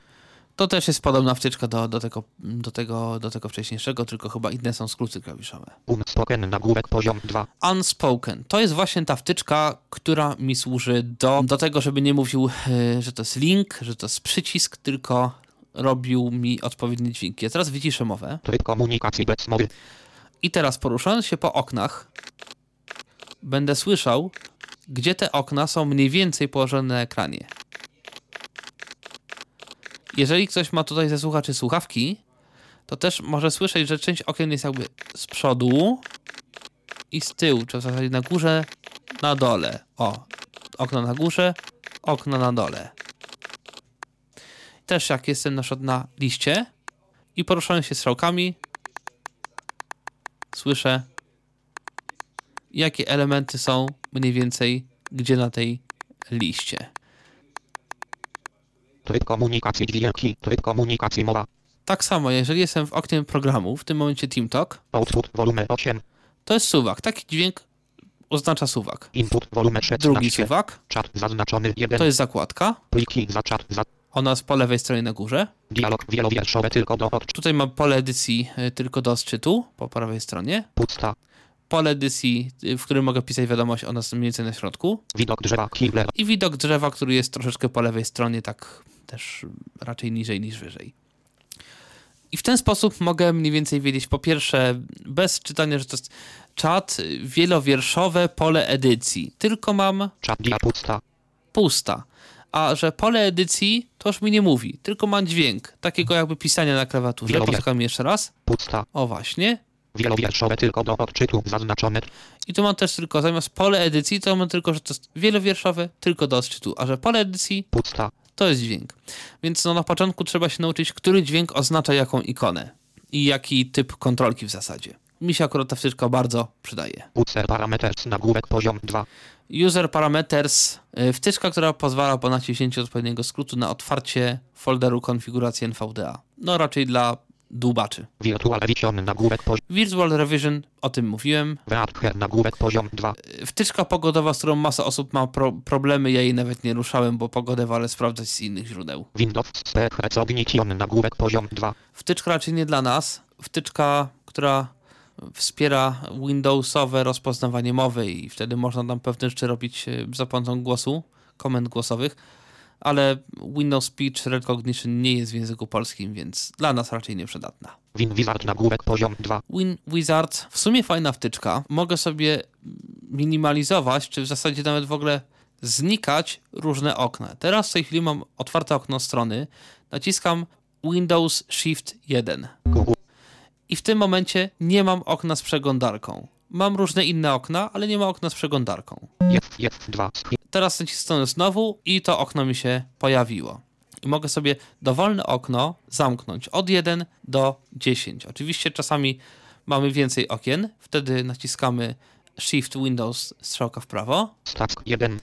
[SPEAKER 2] to też jest podobna wtyczka do, do, tego, do, tego, do tego wcześniejszego, tylko chyba inne są skróty klawiszowe.
[SPEAKER 3] unspoken nagłówek poziom 2.
[SPEAKER 2] Unspoken. To jest właśnie ta wtyczka, która mi służy do, do tego, żeby nie mówił, y, że to jest link, że to jest przycisk, tylko robił mi odpowiednie dźwięki. Ja teraz wyciszę mowę
[SPEAKER 3] Tryb komunikacji bez mowy.
[SPEAKER 2] i teraz poruszając się po oknach, będę słyszał, gdzie te okna są mniej więcej położone na ekranie. Jeżeli ktoś ma tutaj ze słuchaczy słuchawki, to też może słyszeć, że część okien jest jakby z przodu i z tyłu, czy w zasadzie na górze, na dole. O, okno na górze, okno na dole. Też jak jestem na przykład na liście i poruszając się strzałkami, słyszę, jakie elementy są mniej więcej gdzie na tej liście.
[SPEAKER 3] Tryb komunikacji dźwięki. Tryb komunikacji mowa.
[SPEAKER 2] Tak samo, jeżeli jestem w oknie programu, w tym momencie TeamTalk,
[SPEAKER 3] Output volume 8.
[SPEAKER 2] to jest suwak. Taki dźwięk oznacza suwak.
[SPEAKER 3] Input volume 16.
[SPEAKER 2] Drugi suwak
[SPEAKER 3] Czat zaznaczony 1.
[SPEAKER 2] to jest zakładka.
[SPEAKER 3] Pliki za czat za.
[SPEAKER 2] Ona jest po lewej stronie na górze.
[SPEAKER 3] Dialog wielowierszowy tylko do odczytu.
[SPEAKER 2] Tutaj mam pole edycji y, tylko do odczytu po prawej stronie.
[SPEAKER 3] Pusta.
[SPEAKER 2] Pole edycji, y, w którym mogę pisać wiadomość, ona jest mniej więcej na środku.
[SPEAKER 3] Widok drzewa.
[SPEAKER 2] I widok drzewa, który jest troszeczkę po lewej stronie, tak też raczej niżej niż wyżej. I w ten sposób mogę mniej więcej wiedzieć, po pierwsze, bez czytania, że to jest czat wielowierszowe pole edycji. Tylko mam
[SPEAKER 3] Czat pusta.
[SPEAKER 2] pusta. A że pole edycji to już mi nie mówi, tylko mam dźwięk, takiego jakby pisania na klawiaturze. Posłucham jeszcze raz.
[SPEAKER 3] Pusta.
[SPEAKER 2] O właśnie.
[SPEAKER 3] Wielowierszowe tylko do odczytu zaznaczone.
[SPEAKER 2] I tu mam też tylko, zamiast pole edycji, to mam tylko, że to jest wielowierszowe, tylko do odczytu. A że pole edycji
[SPEAKER 3] Pusta.
[SPEAKER 2] to jest dźwięk. Więc no, na początku trzeba się nauczyć, który dźwięk oznacza jaką ikonę i jaki typ kontrolki w zasadzie. Mi się akurat ta wtyczka bardzo przydaje.
[SPEAKER 3] User parameters nagłówek poziom 2.
[SPEAKER 2] User Parameters, y, wtyczka, która pozwala po naciśnięciu odpowiedniego skrótu na otwarcie folderu konfiguracji NVDA. No raczej dla dłubaczy.
[SPEAKER 3] Virtual Revision nagłówek poziom.
[SPEAKER 2] Virtual Revision, o tym mówiłem.
[SPEAKER 3] Weather nagłówek poziom 2.
[SPEAKER 2] Wtyczka pogodowa, z którą masa osób ma pro problemy, ja jej nawet nie ruszałem, bo pogodę wolę sprawdzać z innych źródeł.
[SPEAKER 3] Windows Spec Recognition nagłówek poziom 2.
[SPEAKER 2] Wtyczka raczej nie dla nas. Wtyczka, która wspiera Windowsowe rozpoznawanie mowy i wtedy można tam pewne rzeczy robić e, za pomocą głosu, komend głosowych, ale Windows Speech Recognition nie jest w języku polskim, więc dla nas raczej nieprzydatna.
[SPEAKER 3] WinWizard nagłówek poziom 2.
[SPEAKER 2] WinWizard w sumie fajna wtyczka. Mogę sobie minimalizować, czy w zasadzie nawet w ogóle znikać różne okna. Teraz w tej chwili mam otwarte okno strony, naciskam Windows Shift 1
[SPEAKER 3] Google.
[SPEAKER 2] i w tym momencie nie mam okna z przeglądarką. Mam różne inne okna, ale nie ma okna z przeglądarką.
[SPEAKER 3] F, F2.
[SPEAKER 2] Teraz nacisnę znowu i to okno mi się pojawiło. I mogę sobie dowolne okno zamknąć od 1 do 10. Oczywiście czasami mamy więcej okien, wtedy naciskamy Shift Windows strzałka w prawo
[SPEAKER 3] Stack 1.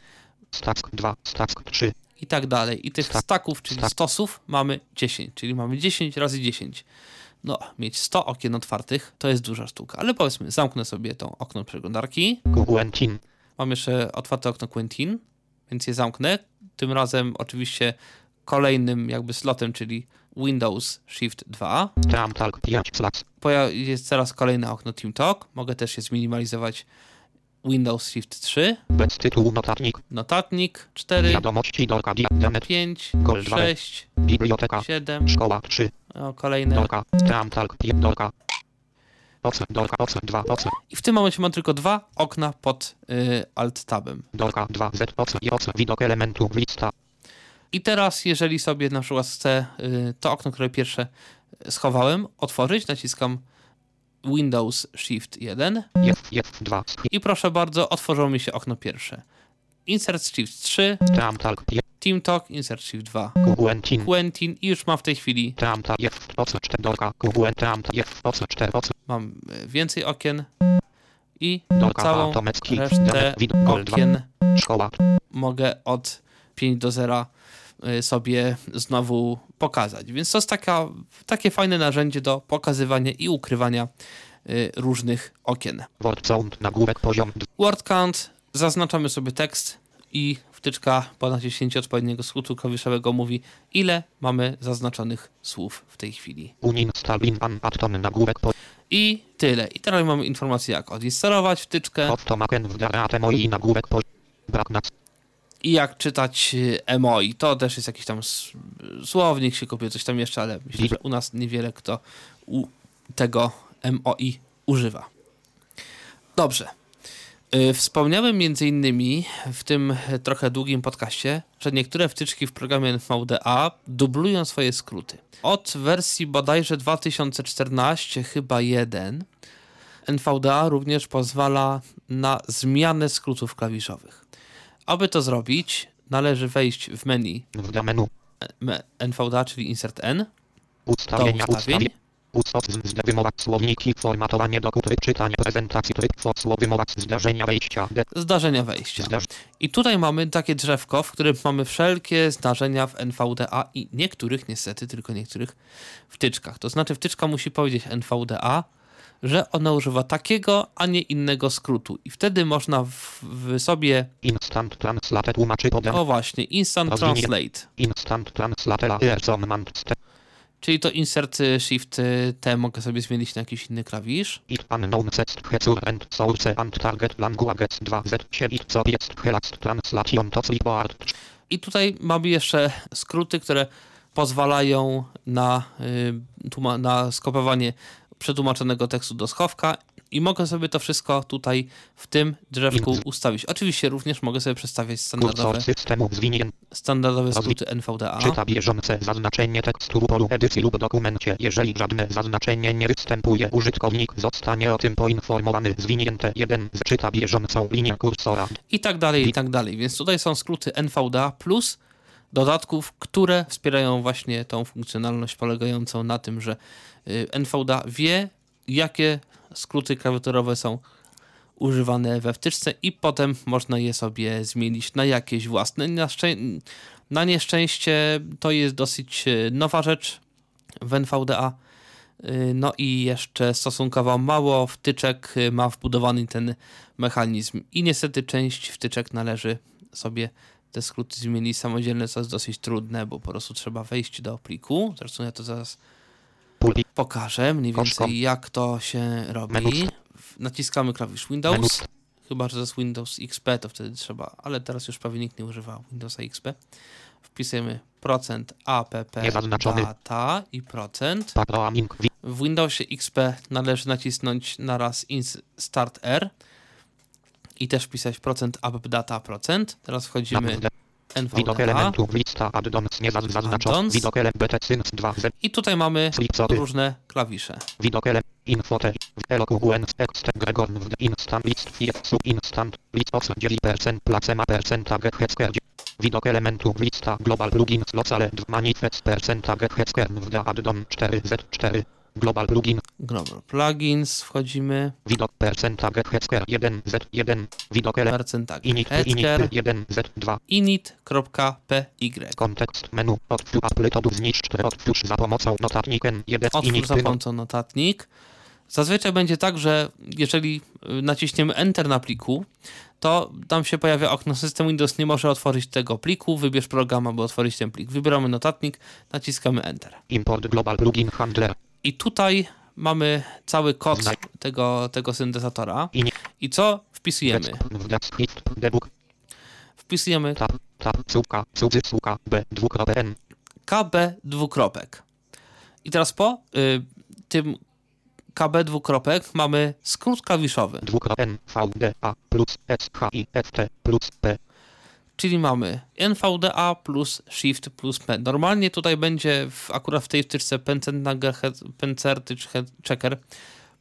[SPEAKER 3] Stack 2. Stack 3.
[SPEAKER 2] i tak dalej. I tych
[SPEAKER 3] Stack.
[SPEAKER 2] staków, czyli
[SPEAKER 3] Stack.
[SPEAKER 2] stosów mamy 10, czyli mamy 10 razy 10. No, mieć 100 okien otwartych to jest duża sztuka, ale powiedzmy, zamknę sobie tą okno przeglądarki.
[SPEAKER 3] Quentin.
[SPEAKER 2] Mam jeszcze otwarte okno Quentin, więc je zamknę. Tym razem oczywiście kolejnym jakby slotem, czyli Windows Shift 2.
[SPEAKER 3] Teamtalk 5 slacks.
[SPEAKER 2] Poja- jest teraz kolejne okno TeamTalk. Mogę też je zminimalizować. Windows Shift 3.
[SPEAKER 3] Bez tytułu notatnik.
[SPEAKER 2] Notatnik 4,
[SPEAKER 3] Wiadomości Dorka Diademet.
[SPEAKER 2] 5,
[SPEAKER 3] Gold 2.
[SPEAKER 2] 6,
[SPEAKER 3] Biblioteka.
[SPEAKER 2] 7.
[SPEAKER 3] Szkoła 3.
[SPEAKER 2] O, kolejne.
[SPEAKER 3] Dorka. Teamtalk 5. Dorka. 2.
[SPEAKER 2] I w tym momencie mam tylko dwa okna pod y, Alt-Tabem.
[SPEAKER 3] 2. Z. I. Widok elementu. Lista.
[SPEAKER 2] I teraz, jeżeli sobie na przykład chcę y, to okno, które pierwsze schowałem, otworzyć, naciskam Windows Shift 1
[SPEAKER 3] F. F2.
[SPEAKER 2] i proszę bardzo, otworzyło mi się okno pierwsze. Insert Shift 3,
[SPEAKER 3] Teamtalk 5.
[SPEAKER 2] TeamTalk, Insert Shift 2,
[SPEAKER 3] Quentin.
[SPEAKER 2] Quentin i już mam w tej chwili,
[SPEAKER 3] Teamtalk F. Oce 4. Dorka. Quen. Teamtalk F. Oce 4. Oce.
[SPEAKER 2] mam y, więcej okien i całą resztę
[SPEAKER 3] Demet. Widok. Gold 2.
[SPEAKER 2] okien
[SPEAKER 3] Szkoła.
[SPEAKER 2] mogę od 5 do 0 y, sobie znowu pokazać. Więc to jest taka, takie fajne narzędzie do pokazywania i ukrywania y, różnych okien.
[SPEAKER 3] Word Sound. Nagłówek poziom 2.
[SPEAKER 2] Word count, zaznaczamy sobie tekst i wtyczka po naciśnięciu odpowiedniego skrótu klawiszowego mówi, ile mamy zaznaczonych słów w tej chwili. I tyle. I teraz mamy informację, jak odinstalować wtyczkę i jak czytać emoi. To też jest jakiś tam słownik, się kupił coś tam jeszcze, ale myślę, że u nas niewiele kto u tego MOI używa. Dobrze. Y, Wspomniałem między innymi w tym e, trochę długim podcaście, że niektóre wtyczki w programie NVDA dublują swoje skróty. Od wersji bodajże 2014, chyba 1, NVDA również pozwala na zmianę skrótów klawiszowych. Aby to zrobić, należy wejść w menu
[SPEAKER 3] w menu
[SPEAKER 2] me- NVDA, czyli Insert N,
[SPEAKER 3] ustawienia
[SPEAKER 2] ustawień
[SPEAKER 3] ustawień ustaw z wymowa słowniki formatowanie do tryb czytania prezentacji tryb wymowa zdarzenia wejścia D
[SPEAKER 2] zdarzenia wejścia.
[SPEAKER 3] zdarz
[SPEAKER 2] I tutaj mamy takie drzewko, w którym mamy wszelkie zdarzenia w NVDA i niektórych, niestety, tylko niektórych wtyczkach. To znaczy wtyczka musi powiedzieć NVDA, że ona używa takiego, a nie innego skrótu. I wtedy można w, w sobie,
[SPEAKER 3] instant translate tłumaczy podem
[SPEAKER 2] o właśnie, Instant. Translate,
[SPEAKER 3] instant translate
[SPEAKER 2] czyli to Insert y, Shift y, T mogę sobie zmienić na jakiś inny klawisz.
[SPEAKER 3] it unknown hecur and source and target languages 2 z się it co jest helast translation to clipboard
[SPEAKER 2] I tutaj mamy jeszcze skróty, które pozwalają na, y, na skopiowanie przetłumaczonego tekstu do schowka i mogę sobie to wszystko tutaj w tym drzewku
[SPEAKER 3] Int.
[SPEAKER 2] ustawić. Oczywiście również mogę sobie przestawiać standardowe,
[SPEAKER 3] kursor systemu zwinięty
[SPEAKER 2] standardowe skróty NVDA.
[SPEAKER 3] Czyta bieżące zaznaczenie tekstu polu edycji lub dokumencie. Jeżeli żadne zaznaczenie nie występuje, użytkownik zostanie o tym poinformowany. Zwinięte 1 czyta bieżącą linię kursora.
[SPEAKER 2] i tak dalej, i tak dalej. Więc tutaj są skróty NVDA plus dodatków, które wspierają właśnie tą funkcjonalność polegającą na tym, że y, NVDA wie, jakie skróty klawiaturowe są używane we wtyczce i potem można je sobie zmienić na jakieś własne. Na, szczę- na nieszczęście to jest dosyć y, nowa rzecz w NVDA, Y, No i jeszcze stosunkowo mało wtyczek ma wbudowany ten mechanizm. I niestety część wtyczek należy sobie te skróty zmienić samodzielnie, co jest dosyć trudne, bo po prostu trzeba wejść do pliku. Zresztą ja to zaraz pokażę mniej więcej jak to się robi. Naciskamy klawisz. Windows, chyba że to jest Windows XP, to wtedy trzeba, ale teraz już prawie nikt nie używa Windowsa XP. Wpisujemy procent app data i procent. W Windowsie XP należy nacisnąć na raz Start R i też wpisać procent appdata procent. Teraz wchodzimy
[SPEAKER 3] Napęd. Widok
[SPEAKER 2] NVDA
[SPEAKER 3] elementów. Lista addons. Nie zaz- zaznaczony. Widok element. BT Syns 2. Z.
[SPEAKER 2] i tutaj mamy różne klawisze.
[SPEAKER 3] Widok element. Infote. Eloquent. Extent. Gregorn. Instant. List. Instant. List. Os. 9%. Placema. Percenta. Hetzker. Widok elementów. Lista. Global plugins. Locale. Manifest. Percenta. Hetzker. Wda. Addon. 4. Z4. Global plugin.
[SPEAKER 2] Global Plugins, wchodzimy,
[SPEAKER 3] Widok. Percenta. Hetzker. 1. Z1. Widok element.
[SPEAKER 2] percentag
[SPEAKER 3] Init. Init. 1. Z2.
[SPEAKER 2] init.py.
[SPEAKER 3] Kontekst menu. Otwórz apletodów zniszcz. Otwórz za pomocą notatnikiem 1.
[SPEAKER 2] Otwórz
[SPEAKER 3] Init.
[SPEAKER 2] za pomocą notatnik. Zazwyczaj będzie tak, że jeżeli y, naciśniemy Enter na pliku, to tam się pojawia okno system Windows nie może otworzyć tego pliku, wybierz program, aby otworzyć ten plik. Wybieramy notatnik, naciskamy Enter.
[SPEAKER 3] Import global plugin handler.
[SPEAKER 2] I tutaj mamy cały kod tego, tego syntezatora.
[SPEAKER 3] I
[SPEAKER 2] co wpisujemy? Wpisujemy. KB dwukropek. I teraz po y, tym KB dwukropek mamy skrót klawiszowy,
[SPEAKER 3] Dwukropek N. V. D. A. Plus. S. H. I. F. T. Plus. P.
[SPEAKER 2] czyli mamy NVDA plus Shift plus P. Normalnie tutaj będzie w, akurat w tej wtyczce Pencertycz Head Checker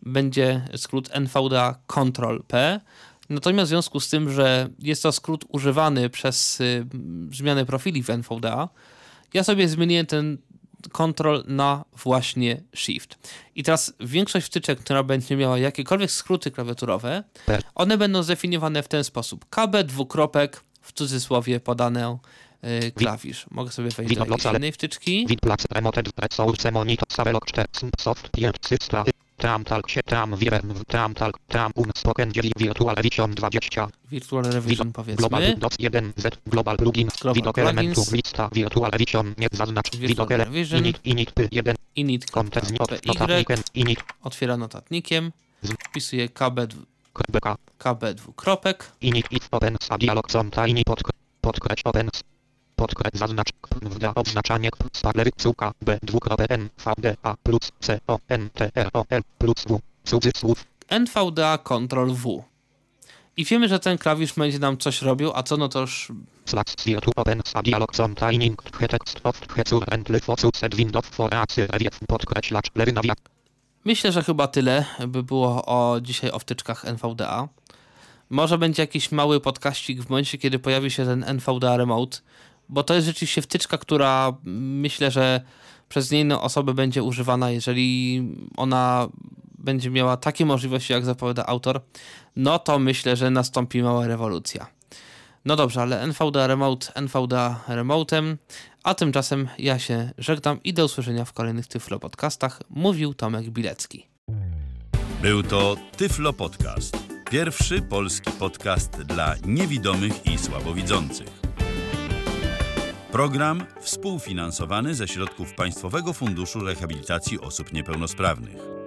[SPEAKER 2] będzie skrót NVDA Ctrl P. Natomiast w związku z tym, że jest to skrót używany przez y, zmianę profili w NVDA, ja sobie zmieniłem ten Ctrl na właśnie Shift. I teraz większość wtyczek, która będzie miała jakiekolwiek skróty klawiaturowe,
[SPEAKER 3] P.
[SPEAKER 2] one będą zdefiniowane w ten sposób. KB dwukropek, w cudzysłowie podane y, klawisz. Mogę sobie wejść do innej wtyczki.
[SPEAKER 3] Wid. Plac. Remoted. Resource. Monitor. Savelok 4. Soft. Jent. Systra. Tram talk się tram wirem tram talk tram un spoken virtual vision 20
[SPEAKER 2] Virtual Revision
[SPEAKER 3] global
[SPEAKER 2] powiedzmy.
[SPEAKER 3] doc 1 z global plugin
[SPEAKER 2] Global
[SPEAKER 3] widok elementów lista virtual vision nie zaznacz widok
[SPEAKER 2] Revision.
[SPEAKER 3] init init py 1 kontekst
[SPEAKER 2] Init.py
[SPEAKER 3] not notatnikiem init
[SPEAKER 2] otwiera notatnikiem, wpisuje KB,
[SPEAKER 3] kropka
[SPEAKER 2] KB dwukropek,
[SPEAKER 3] init if open a dialog com tiny podkre podkreś open podkreś zaznacz wda oznaczanie sparlery cuka b dwukropek n v d a plus c o n t r o l plus w cudzysłów.
[SPEAKER 2] NVDA Ctrl V. I wiemy, że ten klawisz będzie nam coś robił, a co no to już
[SPEAKER 3] slash virtu open a dialog com tiny text of hecur and lyfocu set window for rewiec podkreślacz lewy nawiat
[SPEAKER 2] Myślę, że chyba tyle by było o dzisiaj o wtyczkach NVDA. Może będzie jakiś mały podkaścik w momencie, kiedy pojawi się ten NVDA Remote, bo to jest rzeczywiście wtyczka, która mm, myślę, że przez inne osoby będzie używana, jeżeli ona będzie miała takie możliwości, jak zapowiada autor, no to myślę, że nastąpi mała rewolucja. No dobrze, ale NVDA Remote, NVDA Remotem, a tymczasem ja się żegnam i do usłyszenia w kolejnych Tyflo podcastach. Mówił Tomek Bilecki.
[SPEAKER 1] Był to Tyflo Podcast. Pierwszy polski podcast dla niewidomych i słabowidzących. Program współfinansowany ze środków Państwowego Funduszu Rehabilitacji Osób Niepełnosprawnych.